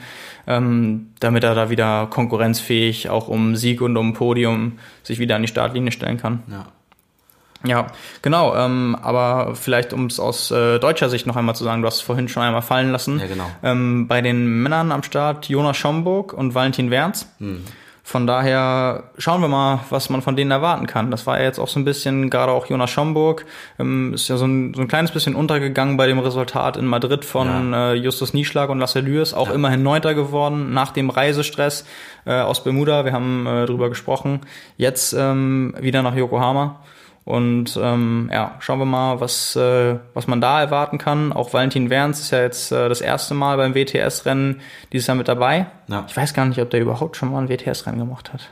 ähm, damit er da wieder konkurrenzfähig auch um Sieg und um Podium sich wieder an die Startlinie stellen kann. Ja. Ja, genau. Ähm, aber vielleicht, um es aus äh, deutscher Sicht noch einmal zu sagen, du hast es vorhin schon einmal fallen lassen. Ja, genau. Ähm, bei den Männern am Start Jonas Schomburg und Valentin Wernz. Hm. Von daher schauen wir mal, was man von denen erwarten kann. Das war ja jetzt auch so ein bisschen, gerade auch Jonas Schomburg, ähm, ist ja so ein, so ein kleines bisschen untergegangen bei dem Resultat in Madrid von äh, Justus Nieschlag und Lasse Lüers, auch immerhin Neunter geworden nach dem Reisestress äh, aus Bermuda. Wir haben äh, drüber gesprochen. Jetzt ähm, wieder nach Yokohama. Und ähm, ja, schauen wir mal, was, äh, was man da erwarten kann. Auch Valentin Wernz ist ja jetzt äh, das erste Mal beim WTS-Rennen dieses Jahr mit dabei. Ja. Ich weiß gar nicht, ob der überhaupt schon mal ein WTS-Rennen gemacht hat.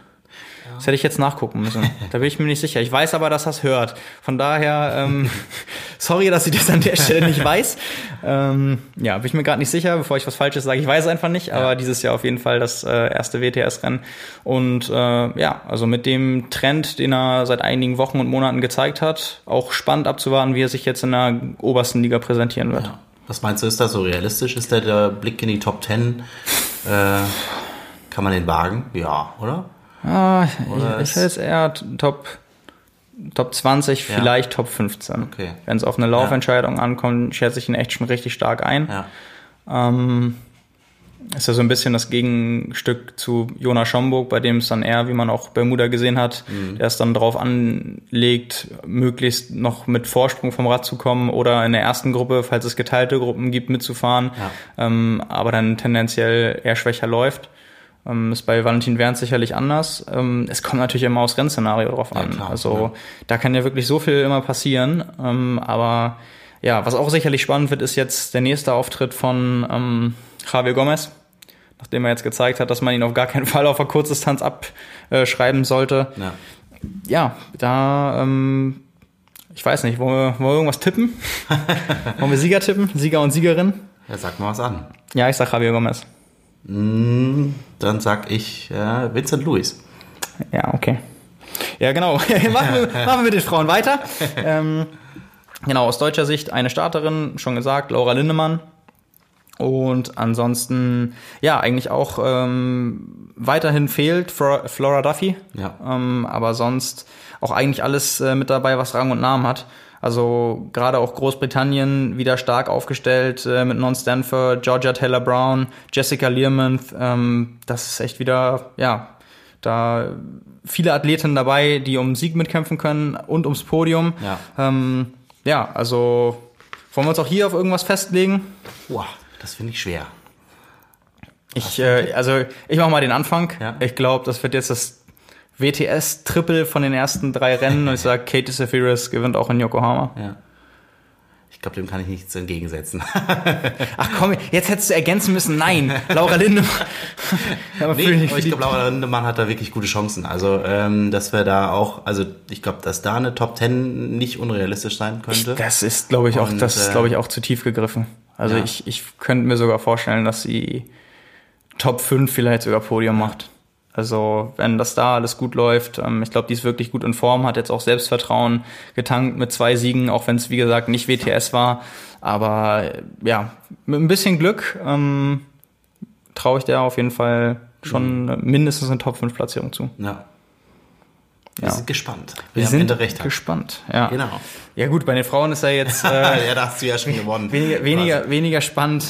Das hätte ich jetzt nachgucken müssen. Da bin ich mir nicht sicher. Ich weiß aber, dass er es hört. Von daher, ähm, sorry, dass ich das an der Stelle nicht weiß. Ähm, ja, bin ich mir gerade nicht sicher. Bevor ich was Falsches sage, ich weiß es einfach nicht. Aber dieses Jahr auf jeden Fall das äh, erste WTS-Rennen. Und äh, ja, also mit dem Trend, den er seit einigen Wochen und Monaten gezeigt hat, auch spannend abzuwarten, wie er sich jetzt in der obersten Liga präsentieren wird. Was meinst du, ist das so realistisch? Ist da der Blick in die Top 10? Äh, kann man den wagen? Ja, oder? Ah, Oder ich, ich hätte jetzt eher Top, Top 20, Ja. vielleicht Top 15. Okay. Wenn es auf eine Laufentscheidung ankommt, schätze ich ihn echt schon richtig stark ein. Ja. Ähm, ist ja so ein bisschen das Gegenstück zu Jonas Schomburg, bei dem es dann eher, wie man auch Bermuda gesehen hat, Mhm. der es dann drauf anlegt, möglichst noch mit Vorsprung vom Rad zu kommen oder in der ersten Gruppe, falls es geteilte Gruppen gibt, mitzufahren, ähm, aber dann tendenziell eher schwächer läuft. Ähm, ist bei Valentin Wernz sicherlich anders. Ähm, es kommt natürlich immer aufs Rennszenario drauf an. klar, also da kann ja wirklich so viel immer passieren. Ähm, aber ja, was auch sicherlich spannend wird, ist jetzt der nächste Auftritt von ähm, Javier Gomez, nachdem er jetzt gezeigt hat, dass man ihn auf gar keinen Fall auf der Kurzdistanz abschreiben sollte. ja. Ja, da, ähm, ich weiß nicht, wollen wir, wollen wir irgendwas tippen? wollen wir Sieger tippen? Sieger und Siegerin? Ja, sag mal was an. Ja, ich sag Javier Gomez. Mm, Dann sag ich äh, Vincent Lewis. Ja, okay. Ja, genau. machen, wir, machen wir mit den Frauen weiter. ähm, genau, aus deutscher Sicht eine Starterin, schon gesagt, Laura Lindemann. Und ansonsten, ja, eigentlich auch ähm, weiterhin fehlt Flora, Flora Duffy. Ja. Ähm, aber sonst auch eigentlich alles äh, mit dabei, was Rang und Namen hat. Also gerade auch Großbritannien wieder stark aufgestellt äh, mit Non Stanford, Georgia Taylor Brown, Jessica Learmonth. Ähm, das ist echt wieder, ja, da viele Athleten dabei, die um Sieg mitkämpfen können und ums Podium. Ja. Ähm, ja, also wollen wir uns auch hier auf irgendwas festlegen? Boah, das finde ich schwer. Ich, äh, also ich mache mal den Anfang. Ja. Ich glaube, das wird jetzt das WTS-Triple von den ersten drei Rennen und ich sage, Katie Zephyrus gewinnt auch in Yokohama. Ja. Ich glaube, dem kann ich nichts entgegensetzen. Ach komm, jetzt hättest du ergänzen müssen, nein, Laura Lindemann. aber Nee, ich die- glaube, Laura Lindemann hat da wirklich gute Chancen. Also, ähm, dass wir da auch, also ich glaube, dass da eine Top 10 nicht unrealistisch sein könnte. das ist, glaube ich, auch, Und, das ist, äh, glaube ich, auch zu tief gegriffen. Also ja. ich, ich könnte mir sogar vorstellen, dass sie Top 5 vielleicht sogar Podium macht. Also wenn das da alles gut läuft, ähm, ich glaube, die ist wirklich gut in Form, hat jetzt auch Selbstvertrauen getankt mit zwei Siegen, auch wenn es wie gesagt nicht WTS war. Aber äh, ja, mit ein bisschen Glück ähm, traue ich der auf jeden Fall schon Mhm. mindestens eine Top 5 Platzierung zu. Ja. Wir Ja. sind gespannt. Wir am sind Ende recht hat. gespannt. Ja. Genau. ja gut, bei den Frauen ist ja jetzt äh, ja, da hast du ja schon gewonnen. Weniger, weniger, weniger spannend.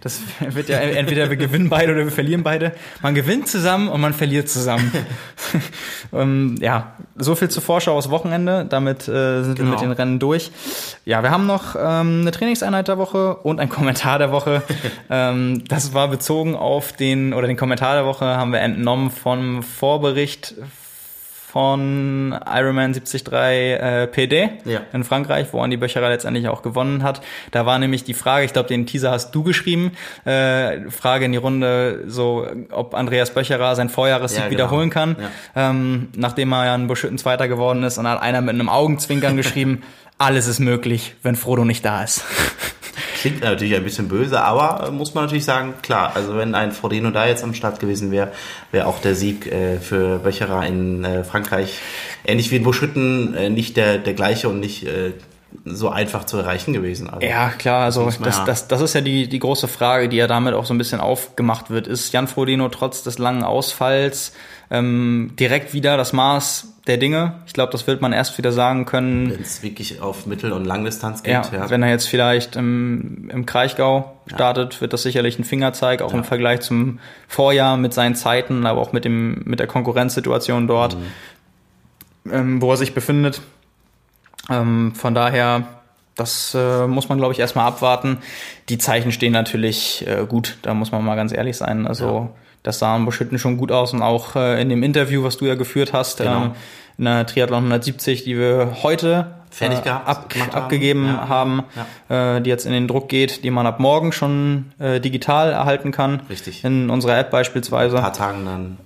Das wird ja entweder wir gewinnen beide oder wir verlieren beide. Man gewinnt zusammen und man verliert zusammen. ähm, ja, so viel zur Vorschau aus Wochenende. Damit äh, sind wir Genau. mit den Rennen durch. Ja, wir haben noch ähm, eine Trainingseinheit der Woche und ein Kommentar der Woche. ähm, das war bezogen auf den, oder den Kommentar der Woche haben wir entnommen vom Vorbericht von Ironman 73 äh, PD Ja. in Frankreich, wo Andi Böcherer letztendlich auch gewonnen hat. Da war nämlich die Frage, ich glaube, den Teaser hast du geschrieben, äh, Frage in die Runde, so ob Andreas Böcherer sein Vorjahressieg Ja, genau. wiederholen kann, Ja. ähm, nachdem er ja in Buschütten Zweiter geworden ist und da hat einer mit einem Augenzwinkern geschrieben, alles ist möglich, wenn Frodo nicht da ist. Klingt natürlich ein bisschen böse, aber äh, muss man natürlich sagen, klar, also wenn ein Frodeno da jetzt am Start gewesen wäre, wäre auch der Sieg äh, für Böcherer in äh, Frankreich, ähnlich wie in Buschütten, äh, nicht der, der gleiche und nicht äh, so einfach zu erreichen gewesen. Also, Ja, klar, also das, das, das ist ja die, die große Frage, die ja damit auch so ein bisschen aufgemacht wird. Ist Jan Frodeno trotz des langen Ausfalls ähm, direkt wieder das Maß der Dinge? Ich glaube, das wird man erst wieder sagen können, Wenn es wirklich auf Mittel- und Langdistanz geht, ja, ja. wenn er jetzt vielleicht im, im Kraichgau startet, wird das sicherlich ein Fingerzeig, auch im Vergleich zum Vorjahr mit seinen Zeiten, aber auch mit, dem, mit der Konkurrenzsituation dort, Mhm. ähm, wo er sich befindet. Ähm, von daher, das äh, muss man, glaube ich, erstmal abwarten. Die Zeichen stehen natürlich äh, gut, da muss man mal ganz ehrlich sein. Also das sah in Buschütten schon gut aus und auch äh, in dem Interview, was du ja geführt hast, Genau. ähm, in der Triathlon 170, die wir heute Fertig äh, gehabt, ab, gemacht haben. abgegeben Ja. haben, äh, die jetzt in den Druck geht, die man ab morgen schon äh, digital erhalten kann. Richtig. In unserer App beispielsweise. ein paar Tagen dann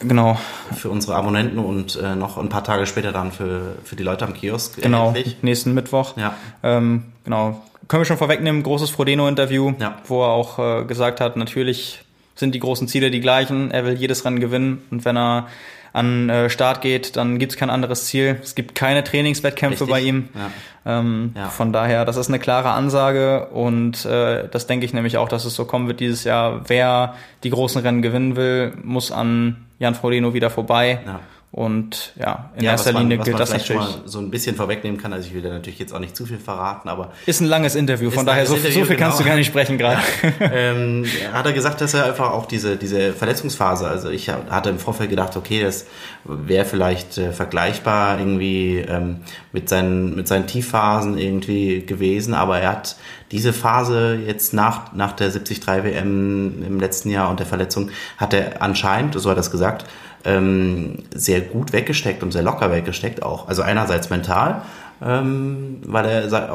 Genau, für unsere Abonnenten und äh, noch ein paar Tage später dann für, für die Leute am Kiosk genau. erhältlich. Nächsten Mittwoch. Ja. Ähm, genau. Können wir schon vorwegnehmen, großes Frodeno-Interview, Ja. wo er auch äh, gesagt hat, natürlich sind die großen Ziele die gleichen. Er will jedes Rennen gewinnen und wenn er an äh, Start geht, dann gibt es kein anderes Ziel. Es gibt keine Trainingswettkämpfe Richtig. bei ihm. Ja. Ähm, Ja. Von daher, das ist eine klare Ansage und äh, das denke ich nämlich auch, dass es so kommen wird dieses Jahr. Wer die großen Rennen gewinnen will, muss an Jan Frodeno wieder vorbei. Ja. Und ja, in Ja, erster man, Linie gilt das natürlich. mal so ein bisschen vorwegnehmen kann. Also ich will da natürlich jetzt auch nicht zu viel verraten, aber Ist ein langes Interview, von daher so, langes so Interview, viel kannst du genau. gar nicht sprechen gerade. ähm, hat er gesagt, dass er einfach auch diese, diese Verletzungsphase, also ich hatte im Vorfeld gedacht, okay, das wäre vielleicht äh, vergleichbar irgendwie ähm, mit, seinen, mit seinen Tiefphasen irgendwie gewesen, aber er hat diese Phase jetzt nach, nach der 73 WM im letzten Jahr und der Verletzung, hat er anscheinend, so hat er es gesagt, ähm, sehr gut weggesteckt und sehr locker weggesteckt auch. Also einerseits mental, ähm, weil er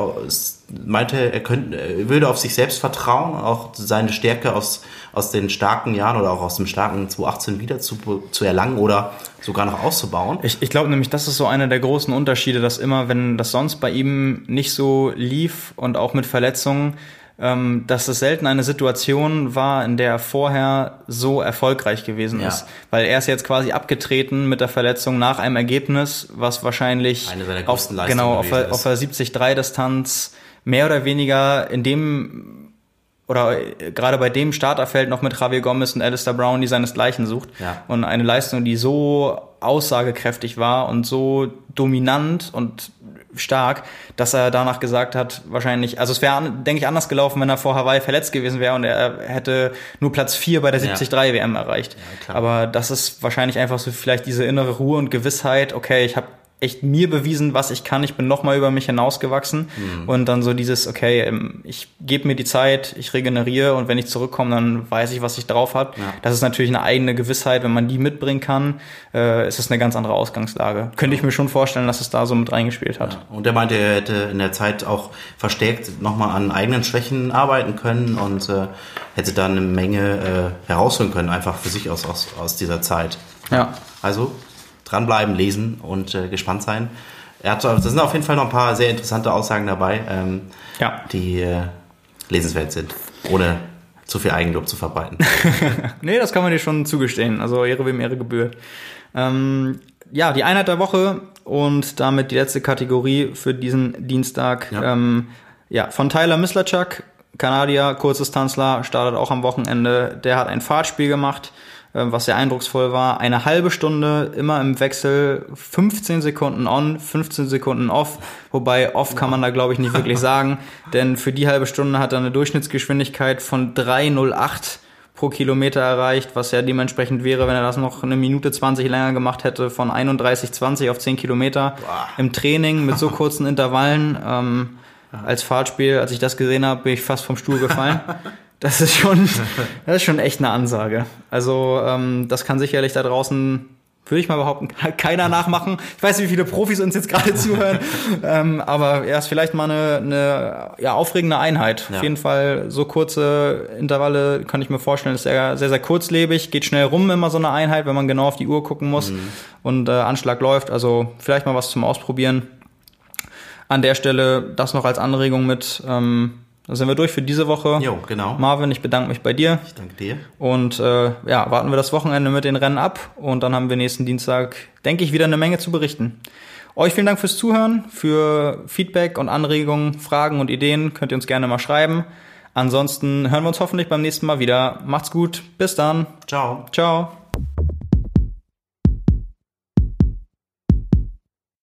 meinte, er, könnte, er würde auf sich selbst vertrauen, auch seine Stärke aus, aus den starken Jahren oder auch aus dem starken 2018 wieder zu, zu erlangen oder sogar noch auszubauen. Ich, ich glaube nämlich, das ist so einer der großen Unterschiede, dass immer, wenn das sonst bei ihm nicht so lief und auch mit Verletzungen, ähm, dass es selten eine Situation war, in der er vorher so erfolgreich gewesen Ja. ist. Weil er ist jetzt quasi abgetreten mit der Verletzung nach einem Ergebnis, was wahrscheinlich Eine seiner auf, genau, auf, der- auf der 70-3-Distanz mehr oder weniger in dem oder äh, gerade bei dem Starterfeld noch mit Javier Gomez und Alistair Brown, die seinesgleichen sucht. Ja. Und eine Leistung, die so aussagekräftig war und so dominant und stark, dass er danach gesagt hat, wahrscheinlich, also es wäre, denke ich, anders gelaufen, wenn er vor Hawaii verletzt gewesen wäre und er hätte nur Platz 4 bei der Ja. 73 WM erreicht. klar. Aber das ist wahrscheinlich einfach so vielleicht diese innere Ruhe und Gewissheit, okay, ich habe echt mir bewiesen, was ich kann, ich bin nochmal über mich hinausgewachsen Mhm. und dann so dieses, okay, ähm, ich gebe mir die Zeit, ich regeneriere und wenn ich zurückkomme, dann weiß ich, was ich drauf habe. Ja. Das ist natürlich eine eigene Gewissheit, wenn man die mitbringen kann, äh, ist es eine ganz andere Ausgangslage. Könnte ich mir schon vorstellen, dass es da so mit reingespielt hat. Und er meinte, er hätte in der Zeit auch verstärkt nochmal an eigenen Schwächen arbeiten können und äh, hätte da eine Menge äh, herausholen können, einfach für sich aus, aus, aus dieser Zeit. Ja. Also dranbleiben, lesen und äh, gespannt sein. Er hat, da sind auf jeden Fall noch ein paar sehr interessante Aussagen dabei, ähm, Ja. die äh, lesenswert sind, ohne zu viel Eigenlob zu verbreiten. Nee, das kann man dir schon zugestehen. Also Ehre wem Ehre gebührt. Ähm, ja, die Einheit der Woche und damit die letzte Kategorie für diesen Dienstag. Ja. Ähm, ja von Tyler Mislachuk, Kanadier, Kurzdistanzler, startet auch am Wochenende. Der hat ein Fahrtspiel gemacht, was sehr eindrucksvoll war. Eine halbe Stunde immer im Wechsel, 15 Sekunden on, 15 Sekunden off. Wobei off kann man da, glaube ich, nicht wirklich sagen, denn für die halbe Stunde hat er eine Durchschnittsgeschwindigkeit von 3,08 pro Kilometer erreicht, was ja dementsprechend wäre, wenn er das noch eine Minute 20 länger gemacht hätte, von 31,20 auf 10 Kilometer im Training mit so kurzen Intervallen. Ähm, als Fahrtspiel, als ich das gesehen habe, bin ich fast vom Stuhl gefallen. Das ist schon, das ist schon echt eine Ansage. Also ähm, das kann sicherlich da draußen würde ich mal behaupten, keiner nachmachen. Ich weiß nicht, wie viele Profis uns jetzt gerade zuhören, ähm, aber er ist vielleicht mal eine, eine ja, aufregende Einheit. Ja. Auf jeden Fall so kurze Intervalle kann ich mir vorstellen, ist sehr, sehr, sehr kurzlebig, geht schnell rum immer so eine Einheit, wenn man genau auf die Uhr gucken muss mhm. und äh, Anschlag läuft. Also vielleicht mal was zum Ausprobieren. An der Stelle das noch als Anregung mit. Ähm, dann sind wir durch für diese Woche. Jo, genau. Marvin, ich bedanke mich bei dir. Ich danke dir. Und äh, ja, warten wir das Wochenende mit den Rennen ab und dann haben wir nächsten Dienstag, denke ich, wieder eine Menge zu berichten. Euch vielen Dank fürs Zuhören, für Feedback und Anregungen, Fragen und Ideen könnt ihr uns gerne mal schreiben. Ansonsten hören wir uns hoffentlich beim nächsten Mal wieder. Macht's gut, bis dann. Ciao. Ciao.